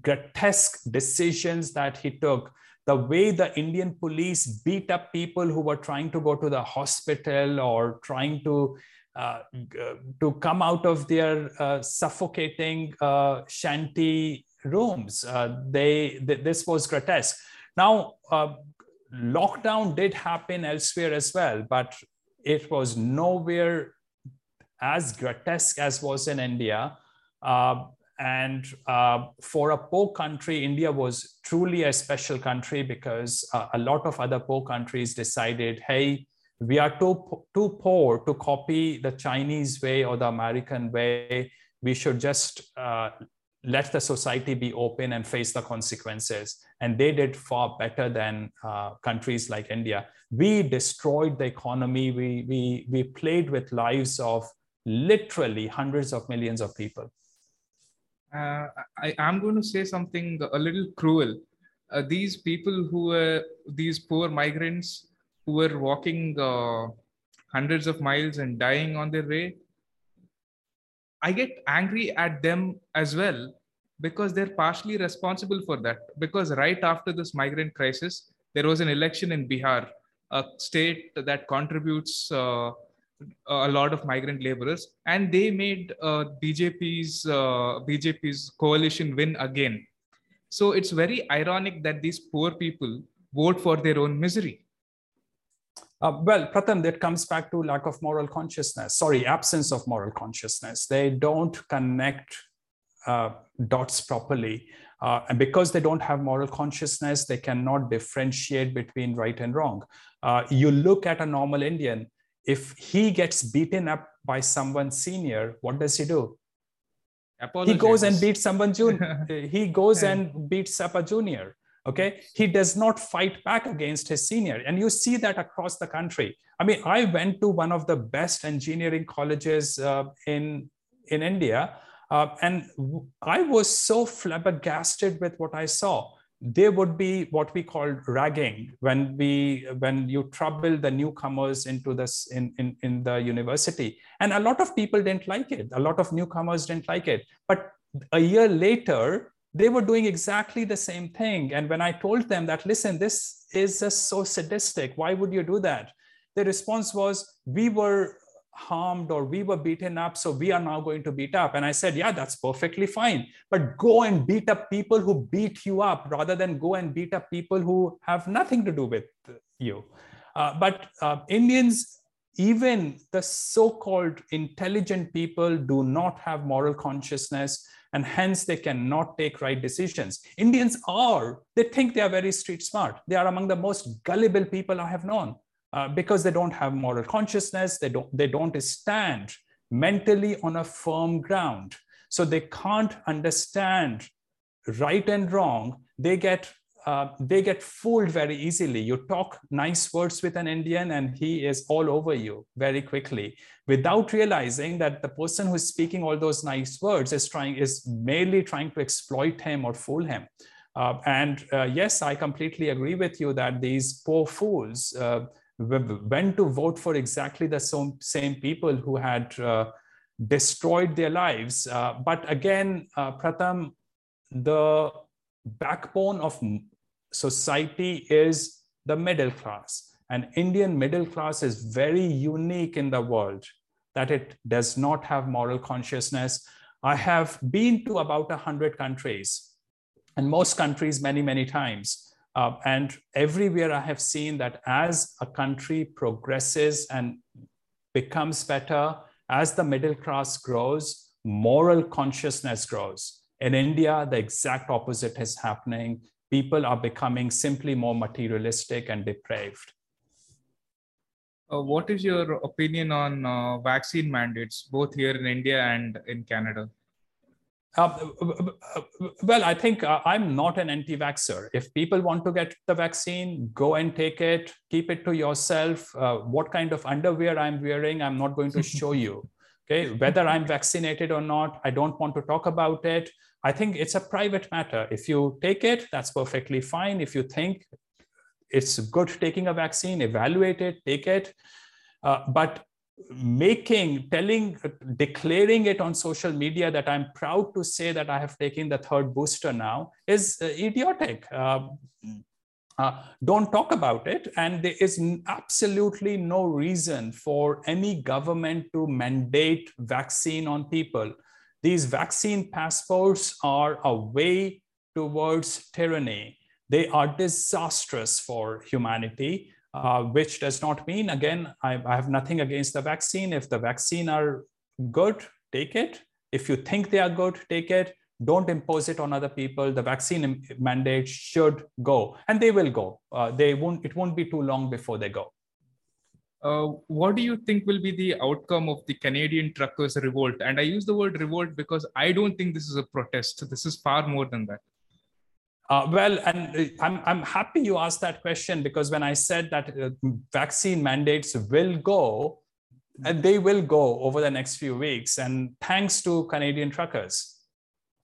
grotesque decisions that he took. The way the Indian police beat up people who were trying to go to the hospital or trying to uh, to come out of their uh, suffocating uh, shanty rooms. Uh, they, th this was grotesque. Now, uh, lockdown did happen elsewhere as well, but it was nowhere as grotesque as was in India. Uh, and uh, for a poor country, India was truly a special country because uh, a lot of other poor countries decided, hey, we are too, too poor to copy the Chinese way or the American way. We should just uh, let the society be open and face the consequences. And they did far better than uh, countries like India. We destroyed the economy. We, we, we played with lives of literally hundreds of millions of people. Uh, I am going to say something a little cruel. Uh, these people who were these poor migrants who were walking uh, hundreds of miles and dying on their way, I get angry at them as well because they're partially responsible for that. Because right after this migrant crisis, there was an election in Bihar, a state that contributes uh, a lot of migrant laborers, and they made uh, BJP's uh, BJP's coalition win again. So it's very ironic that these poor people vote for their own misery. Uh, well, Pratham, that comes back to lack of moral consciousness. Sorry, absence of moral consciousness. They don't connect uh, dots properly. Uh, and because they don't have moral consciousness, they cannot differentiate between right and wrong. Uh, you look at a normal Indian, if he gets beaten up by someone senior, what does he do? Apologies. He goes and beats someone junior. [laughs] he goes and beats up a junior. Okay. He does not fight back against his senior. And you see that across the country. I mean, I went to one of the best engineering colleges uh, in, in India. Uh, and I was so flabbergasted with what I saw there would be what we call ragging when we when you trouble the newcomers into this in, in in the university and a lot of people didn't like it a lot of newcomers didn't like it but a year later they were doing exactly the same thing and when i told them that listen this is just so sadistic why would you do that the response was we were harmed or we were beaten up, so we are now going to beat up. And I said, yeah, that's perfectly fine. But go and beat up people who beat you up rather than go and beat up people who have nothing to do with you. Uh, but uh, Indians, even the so called intelligent people, do not have moral consciousness and hence they cannot take right decisions. Indians are, they think they are very street smart. They are among the most gullible people I have known. Uh, because they don't have moral consciousness, they don't, they don't stand mentally on a firm ground. So they can't understand right and wrong. They get uh, they get fooled very easily. You talk nice words with an Indian and he is all over you very quickly without realizing that the person who is speaking all those nice words is trying is merely trying to exploit him or fool him. Uh, and uh, yes, I completely agree with you that these poor fools uh, went to vote for exactly the same people who had uh, destroyed their lives. But again, Pratham, the backbone of society is the middle class. And Indian middle class is very unique in the world that it does not have moral consciousness. I have been to about 100 countries and most countries many, many times. Uh, and everywhere I have seen that as a country progresses and becomes better, as the middle class grows, moral consciousness grows. In India, the exact opposite is happening. People are becoming simply more materialistic and depraved. Uh, what is your opinion on uh, vaccine mandates, both here in India and in Canada? Uh, well, I think uh, I'm not an anti vaxxer. If people want to get the vaccine, go and take it, keep it to yourself. Uh, what kind of underwear I'm wearing, I'm not going to [laughs] show you. Okay, whether I'm vaccinated or not, I don't want to talk about it. I think it's a private matter. If you take it, that's perfectly fine. If you think it's good taking a vaccine, evaluate it, take it. Uh, but making telling declaring it on social media that i'm proud to say that i have taken the third booster now is uh, idiotic uh, uh, don't talk about it and there is absolutely no reason for any government to mandate vaccine on people these vaccine passports are a way towards tyranny they are disastrous for humanity uh, which does not mean, again, I, I, have nothing against the vaccine. If the vaccine are good, take it. If you think they are good, take it. Don't impose it on other people. The vaccine mandate should go, and they will go. Uh, they won't. It won't be too long before they go. Uh, what do you think will be the outcome of the Canadian truckers revolt? And I use the word revolt because I don't think this is a protest. This is far more than that. Uh, well, and uh, I'm, I'm happy you asked that question because when I said that uh, vaccine mandates will go, and they will go over the next few weeks, and thanks to Canadian truckers.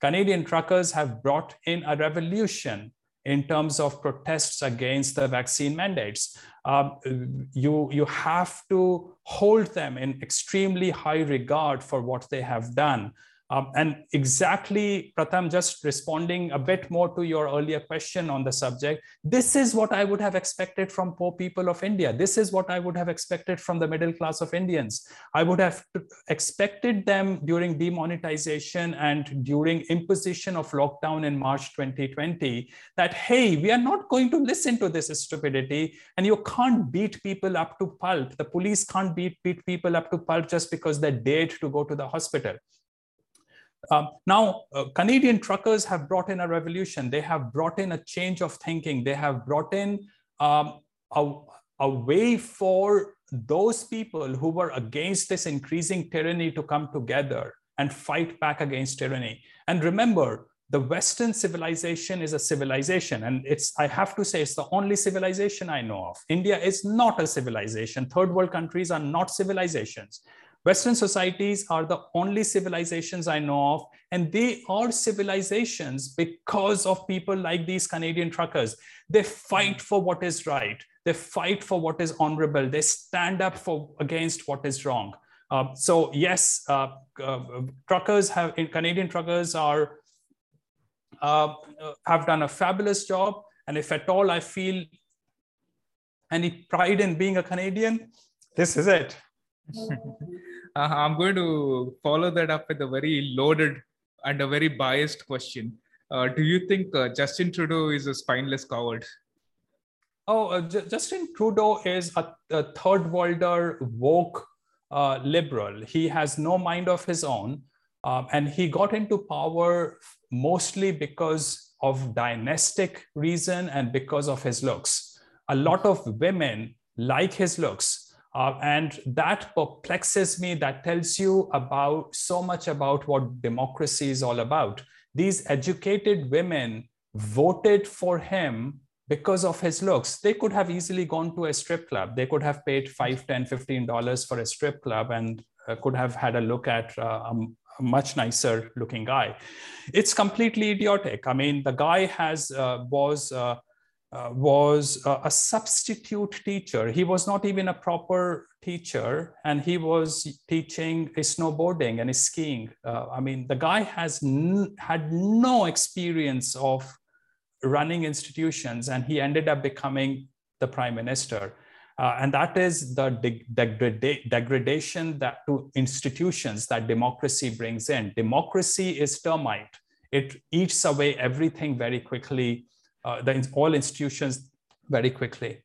Canadian truckers have brought in a revolution in terms of protests against the vaccine mandates. Um, you, you have to hold them in extremely high regard for what they have done. Um, and exactly, Pratham, just responding a bit more to your earlier question on the subject, this is what I would have expected from poor people of India. This is what I would have expected from the middle class of Indians. I would have expected them during demonetization and during imposition of lockdown in March 2020 that, hey, we are not going to listen to this stupidity. And you can't beat people up to pulp. The police can't beat, beat people up to pulp just because they dared to go to the hospital. Um, now, uh, Canadian truckers have brought in a revolution. They have brought in a change of thinking. They have brought in um, a, a way for those people who were against this increasing tyranny to come together and fight back against tyranny. And remember, the Western civilization is a civilization, and it's, I have to say, it's the only civilization I know of. India is not a civilization. Third world countries are not civilizations. Western societies are the only civilizations I know of, and they are civilizations because of people like these Canadian truckers. They fight for what is right. They fight for what is honorable. They stand up for against what is wrong. Uh, so yes, uh, uh, truckers have Canadian truckers are uh, have done a fabulous job, and if at all I feel any pride in being a Canadian, this is it. [laughs] uh, I'm going to follow that up with a very loaded and a very biased question. Uh, do you think uh, Justin Trudeau is a spineless coward? Oh, uh, J- Justin Trudeau is a, a third worlder, woke uh, liberal. He has no mind of his own. Um, and he got into power mostly because of dynastic reason and because of his looks. A lot of women like his looks uh, and that perplexes me. That tells you about so much about what democracy is all about. These educated women voted for him because of his looks. They could have easily gone to a strip club. They could have paid 5, 10, 15 dollars for a strip club and uh, could have had a look at uh, a much nicer looking guy. It's completely idiotic. I mean, the guy has uh, was uh, was a substitute teacher. He was not even a proper teacher, and he was teaching snowboarding and skiing. Uh, I mean, the guy has had no experience of running institutions, and he ended up becoming the prime minister. Uh, and that is the de- degrada- degradation that to institutions that democracy brings in. Democracy is termite; it eats away everything very quickly. Uh, the, all institutions very quickly.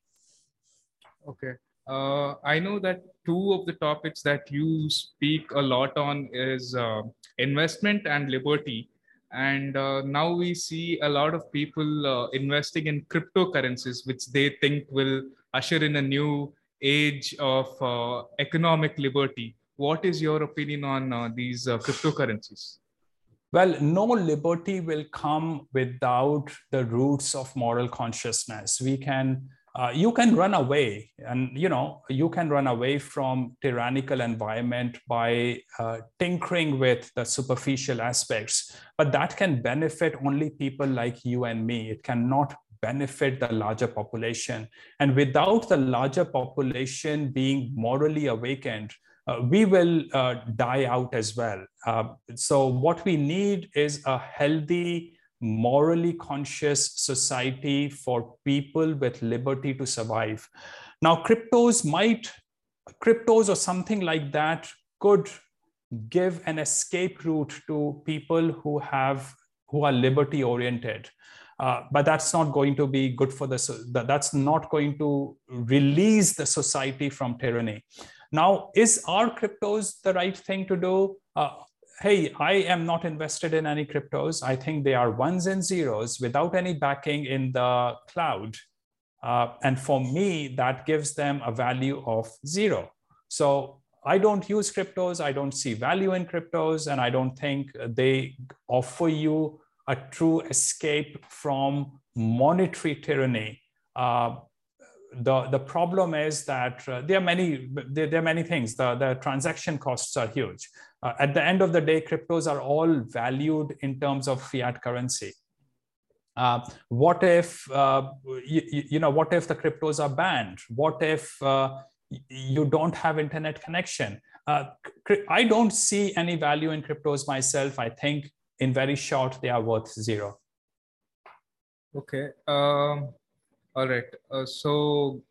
Okay. Uh, I know that two of the topics that you speak a lot on is uh, investment and liberty. And uh, now we see a lot of people uh, investing in cryptocurrencies, which they think will usher in a new age of uh, economic liberty. What is your opinion on uh, these cryptocurrencies? Well, no liberty will come without the roots of moral consciousness. We can uh, you can run away and you know you can run away from tyrannical environment by uh, tinkering with the superficial aspects but that can benefit only people like you and me. It cannot benefit the larger population. And without the larger population being morally awakened uh, we will uh, die out as well uh, so what we need is a healthy morally conscious society for people with liberty to survive. Now, cryptos might, cryptos or something like that could give an escape route to people who have who are liberty oriented. Uh, but that's not going to be good for the that's not going to release the society from tyranny. Now is our cryptos the right thing to do? Uh, hey, I am not invested in any cryptos. I think they are ones and zeros without any backing in the cloud. Uh, and for me, that gives them a value of zero. So I don't use cryptos. I don't see value in cryptos. And I don't think they offer you a true escape from monetary tyranny. Uh, the, the problem is that uh, there are many there, there, are many things. The, the transaction costs are huge. Uh, at the end of the day, cryptos are all valued in terms of fiat currency. Uh, what if uh, you, you, know what if the cryptos are banned? What if uh, you don't have internet connection? Uh, I don't see any value in cryptos myself. I think in very short they are worth zero. Okay. Um all right. Uh, so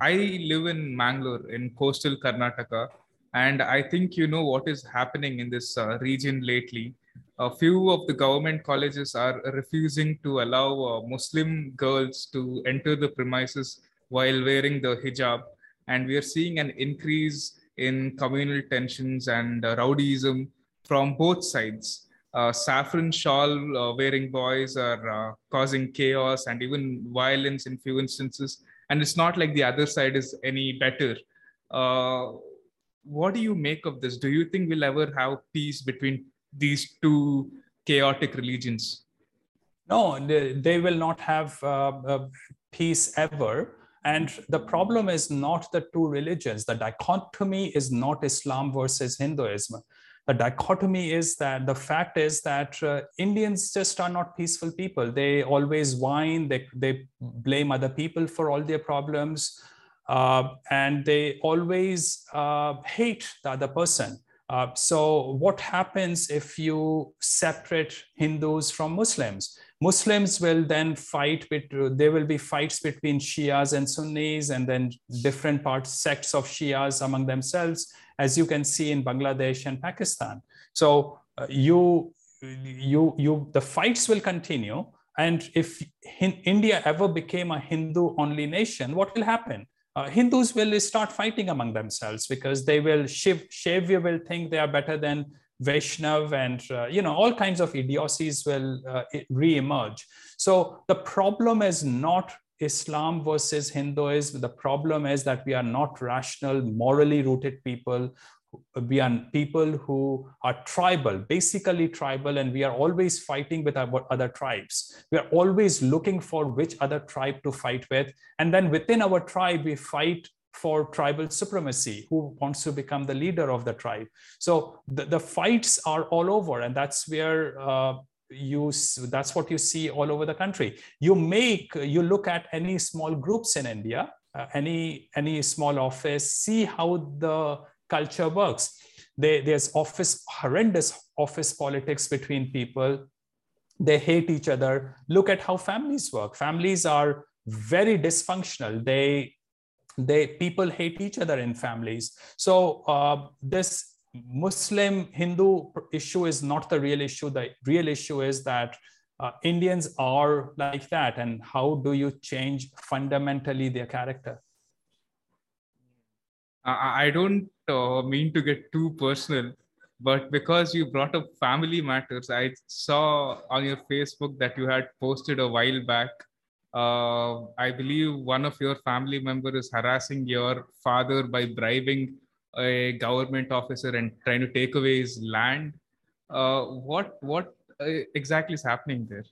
I live in Mangalore in coastal Karnataka, and I think you know what is happening in this uh, region lately. A few of the government colleges are refusing to allow uh, Muslim girls to enter the premises while wearing the hijab, and we are seeing an increase in communal tensions and uh, rowdyism from both sides uh, saffron shawl uh, wearing boys are uh, causing chaos and even violence in few instances. And it's not like the other side is any better. Uh, what do you make of this? Do you think we'll ever have peace between these two chaotic religions? No, they, will not have uh, peace ever. And the problem is not the two religions. The dichotomy is not Islam versus Hinduism the dichotomy is that the fact is that uh, Indians just are not peaceful people. They always whine, they, they blame other people for all their problems, uh, and they always uh, hate the other person. Uh, so, what happens if you separate Hindus from Muslims? Muslims will then fight, with, there will be fights between Shias and Sunnis, and then different parts, sects of Shias among themselves as you can see in Bangladesh and Pakistan. So uh, you, you, you, the fights will continue. And if India ever became a Hindu only nation, what will happen? Uh, Hindus will start fighting among themselves because they will, Shiv, Shaivya will think they are better than Vaishnav and, uh, you know, all kinds of idiocies will uh, re-emerge. So the problem is not Islam versus Hinduism. The problem is that we are not rational, morally rooted people. We are people who are tribal, basically tribal, and we are always fighting with our other tribes. We are always looking for which other tribe to fight with. And then within our tribe, we fight for tribal supremacy, who wants to become the leader of the tribe. So the, the fights are all over, and that's where uh, you that's what you see all over the country. You make you look at any small groups in India, uh, any any small office, see how the culture works. They, there's office horrendous office politics between people. They hate each other. Look at how families work. Families are very dysfunctional. They they people hate each other in families. So uh, this muslim hindu issue is not the real issue. The real issue is that uh, indians are like that. And how do you change fundamentally their character i don't uh, mean to get too personal but because you brought up family matters i saw on your facebook that you had posted a while back uh, i believe one of your family member is harassing your father by bribing a government officer and trying to take away his land. Uh, what what uh, exactly is happening there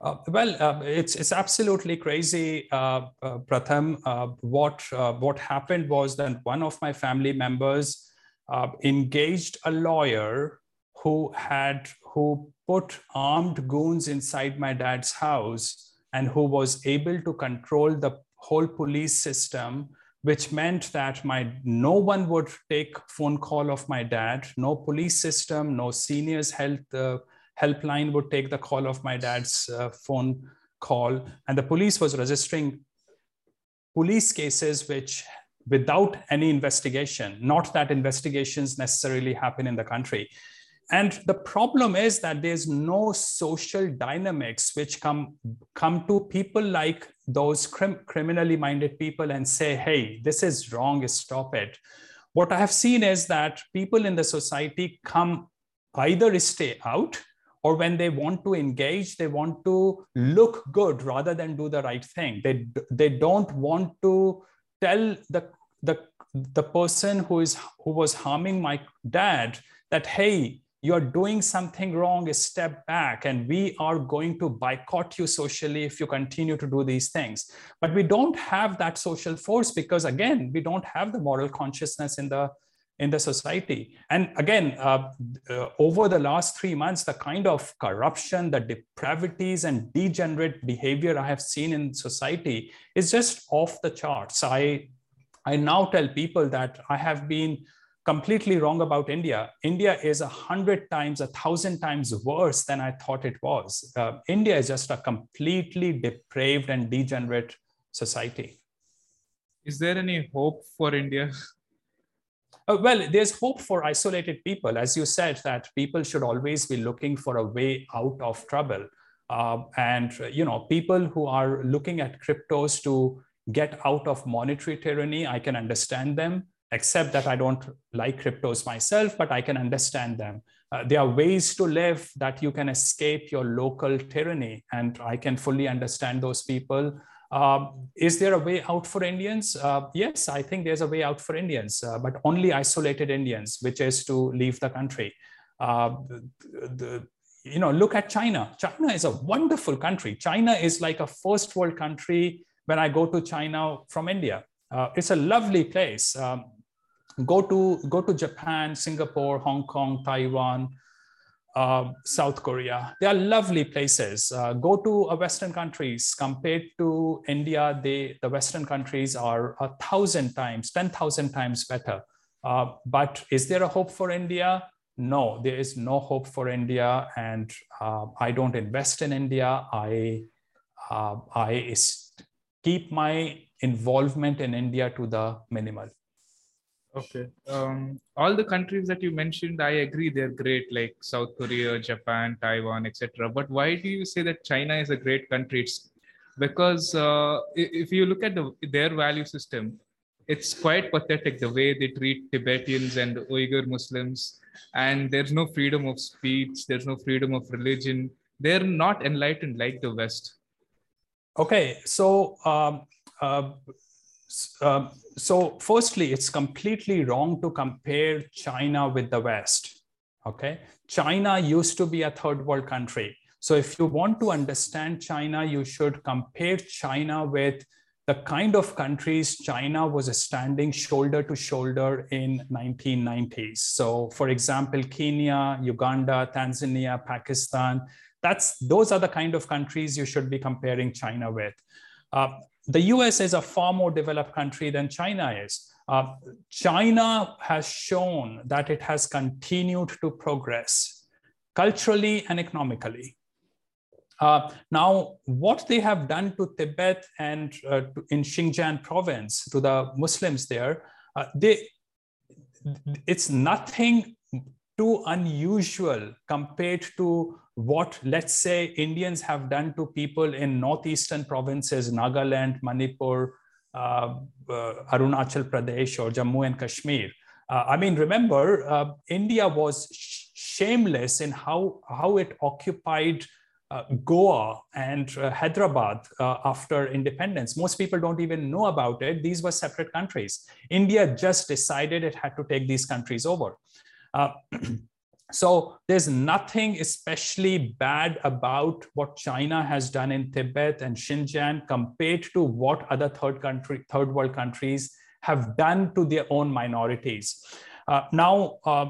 uh, well, uh, it's it's absolutely crazy, uh, uh Pratham. what what happened was that one of my family members uh, engaged a lawyer who had who put armed goons inside my dad's house and who was able to control the whole police system which meant that my no one would take phone call of my dad no police system no seniors health uh, helpline would take the call of my dad's uh, phone call and the police was registering police cases which without any investigation, not that investigations necessarily happen in the country. And the problem is that there's no social dynamics which come, come to people like those crim- criminally minded people and say, hey, this is wrong, stop it. What I have seen is that people in the society come either stay out or when they want to engage they want to look good rather than do the right thing. They they don't want to tell the the the person who is who was harming my dad that hey you're doing something wrong step back and we are going to boycott you socially if you continue to do these things. But we don't have that social force because again we don't have the moral consciousness in the in the society and again uh, uh, over the last three months the kind of corruption the depravities and degenerate behavior i have seen in society is just off the charts i I now tell people that I have been completely wrong about India. India is a hundred times, a thousand times worse than I thought it was. Uh, India is just a completely depraved and degenerate society. Is there any hope for India? [laughs] Uh, well, there's hope for isolated people. As you said, that people should always be looking for a way out of trouble. Uh, and, you know, people who are looking at cryptos to get out of monetary tyranny. I can understand them, except that I don't like cryptos myself, but I can understand them. Uh, there are ways to live that you can escape your local tyranny, and I can fully understand those people. Uh, is there a way out for Indians? Uh, yes, I think there's a way out for Indians, uh, but only isolated Indians, which is to leave the country. Uh, the, you know, look at China. China is a wonderful country. China is like a first world country when I go to China from India. Uh, it's a lovely place. Um, go to go to Japan, Singapore, Hong Kong, Taiwan, uh, South Korea. They are lovely places. Uh, go to Western countries. Compared to India, they the Western countries are a thousand times, ten thousand times better. Uh, but is there a hope for India? No, there is no hope for India, and uh, I don't invest in India. I uh, I keep my involvement in India to the minimal. Okay. Um, all the countries that you mentioned, I agree they're great, like South Korea, Japan, Taiwan, etc. But why do you say that China is a great country? It's because uh, if you look at the, their value system, it's quite pathetic the way they treat Tibetans and Uyghur Muslims, and there's no freedom of speech, there's no freedom of religion. They're not enlightened like the West. Okay, so um, uh, uh, so firstly, it's completely wrong to compare China with the West. Okay, China used to be a third world country. So if you want to understand China, you should compare China with the kind of countries China was standing shoulder to shoulder in 1990s. So for example, Kenya, Uganda, Tanzania, Pakistan, that's, those are the kind of countries you should be comparing China with. Uh, the US is a far more developed country than China is. Uh, China has shown that it has continued to progress culturally and economically. Uh, now, what they have done to Tibet and uh, in Xinjiang province to the Muslims there, uh, they, it's nothing too unusual compared to what, let's say, Indians have done to people in northeastern provinces, Nagaland, Manipur, uh, uh, Arunachal Pradesh, or Jammu and Kashmir. Uh, I mean, remember, India was sh shameless in how, how it occupied uh, Goa and uh, Hyderabad uh, after independence. Most people don't even know about it. These were separate countries. India just decided it had to take these countries over. [clears throat] So there's nothing especially bad about what China has done in Tibet and Xinjiang compared to what other third country, third world countries have done to their own minorities. Uh, now, uh,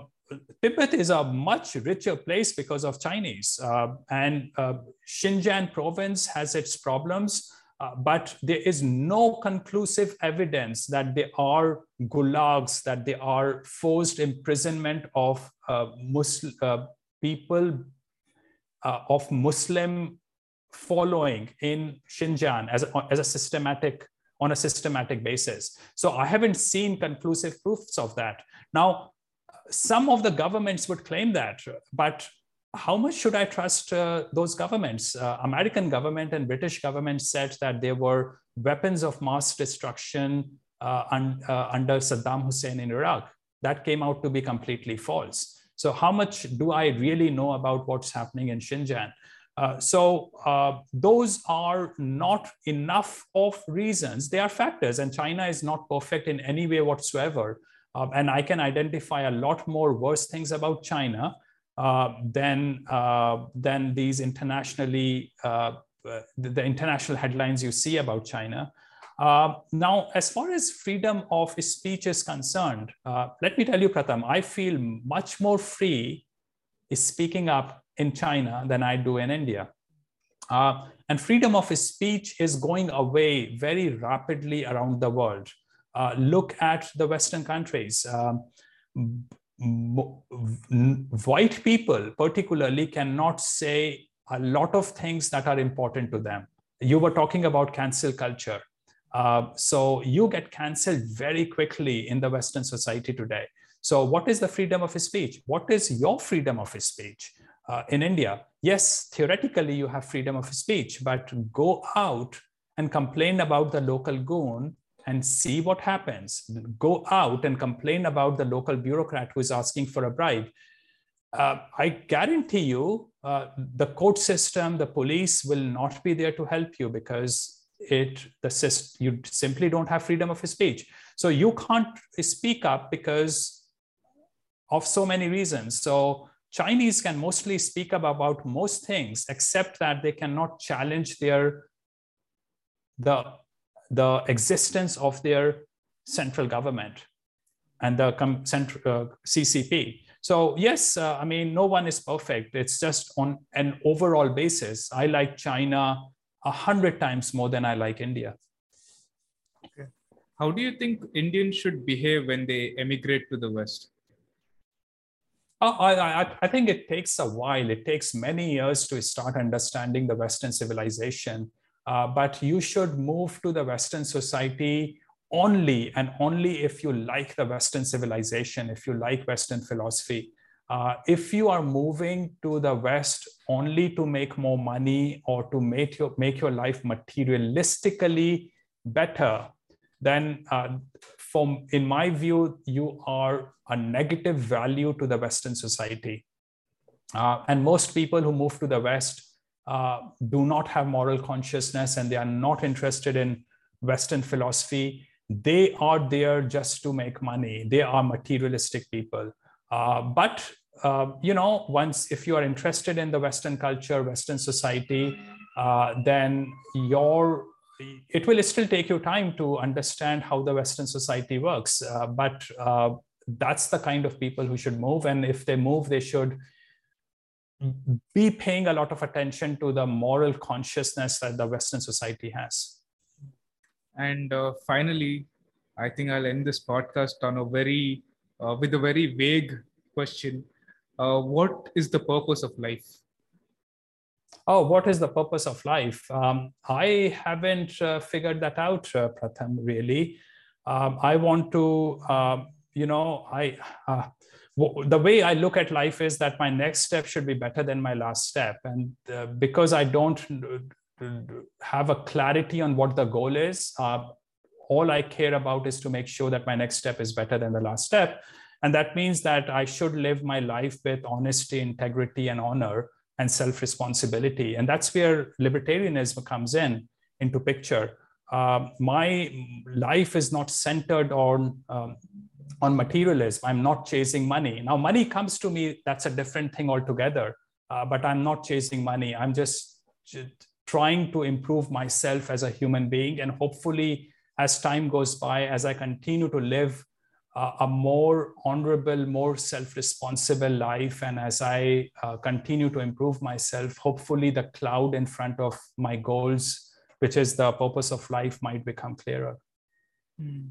Tibet is a much richer place because of Chinese. Uh, and uh, Xinjiang province has its problems, uh, but there is no conclusive evidence that they are gulags, that they are forced imprisonment of uh, Muslim uh, people uh, of Muslim following in Xinjiang as a, as a systematic on a systematic basis. So I haven't seen conclusive proofs of that. Now, some of the governments would claim that, but how much should I trust uh, those governments? Uh, American government and British government said that there were weapons of mass destruction uh, un, uh, under Saddam Hussein in Iraq. That came out to be completely false. So how much do I really know about what's happening in Xinjiang? Uh, so uh, those are not enough of reasons. They are factors, and China is not perfect in any way whatsoever. Um, and I can identify a lot more worse things about China uh, than, uh, than these internationally, uh, the, the, international headlines you see about China. Now, as far as freedom of speech is concerned, let me tell you, Pratham, I feel much more free speaking up in China than I do in India. Uh, and freedom of speech is going away very rapidly around the world. Uh, look at the Western countries. Um, white people, particularly, cannot say a lot of things that are important to them. You were talking about cancel culture. Uh, so you get canceled very quickly in the Western society today. So, what is the freedom of speech? What is your freedom of speech uh, in India? Yes, theoretically, you have freedom of speech, but go out and complain about the local goon and see what happens. Go out and complain about the local bureaucrat who is asking for a bribe. Uh, I guarantee you, uh, the court system, the police will not be there to help you because it the system, you simply don't have freedom of speech. So you can't speak up because of so many reasons. So Chinese can mostly speak up about most things, except that they cannot challenge their the the existence of their central government and the central, uh, CCP. So yes, uh, I mean, no one is perfect. It's just on an overall basis. I like China a hundred times more than I like India. Okay. How do you think Indians should behave when they emigrate to the West? I, I, I think it takes a while. It takes many years to start understanding the Western civilization. Uh, but you should move to the Western society only and only if you like the Western civilization, if you like Western philosophy. Uh, if you are moving to the West only to make more money or to make your, make your life materialistically better, then uh, from, in my view, you are a negative value to the Western society. Uh, and most people who move to the West uh, do not have moral consciousness and they are not interested in Western philosophy. They are there just to make money. They are materialistic people. Uh, but uh, you know, once if you are interested in the Western culture, Western society, uh, then your it will still take you time to understand how the Western society works. Uh, but that's the kind of people who should move. And if they move, they should be paying a lot of attention to the moral consciousness that the Western society has. And uh, finally, I think I'll end this podcast on a very, uh, with a very vague question. Uh, what is the purpose of life? Oh, what is the purpose of life? Um, I haven't uh, figured that out, uh, Pratham, really. Um, I want to, um, you know, I uh, the way I look at life is that my next step should be better than my last step. And uh, because I don't have a clarity on what the goal is, uh, all I care about is to make sure that my next step is better than the last step. And that means that I should live my life with honesty, integrity, and honor and self-responsibility. And that's where libertarianism comes in into picture. Uh, my life is not centered on um, on materialism. I'm not chasing money. Now, money comes to me, that's a different thing altogether. Uh, but I'm not chasing money. I'm just, trying to improve myself as a human being. And hopefully, as time goes by, as I continue to live uh, a more honorable, more self responsible life, and as I uh, continue to improve myself, hopefully, the cloud in front of my goals, which is the purpose of life, might become clearer. Mm.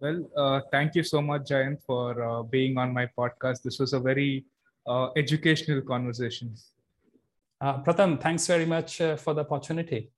Well, uh, thank you so much, Jayant, for uh, being on my podcast. This was a very uh, educational conversation. Uh, Pratham, thanks very much uh, for the opportunity.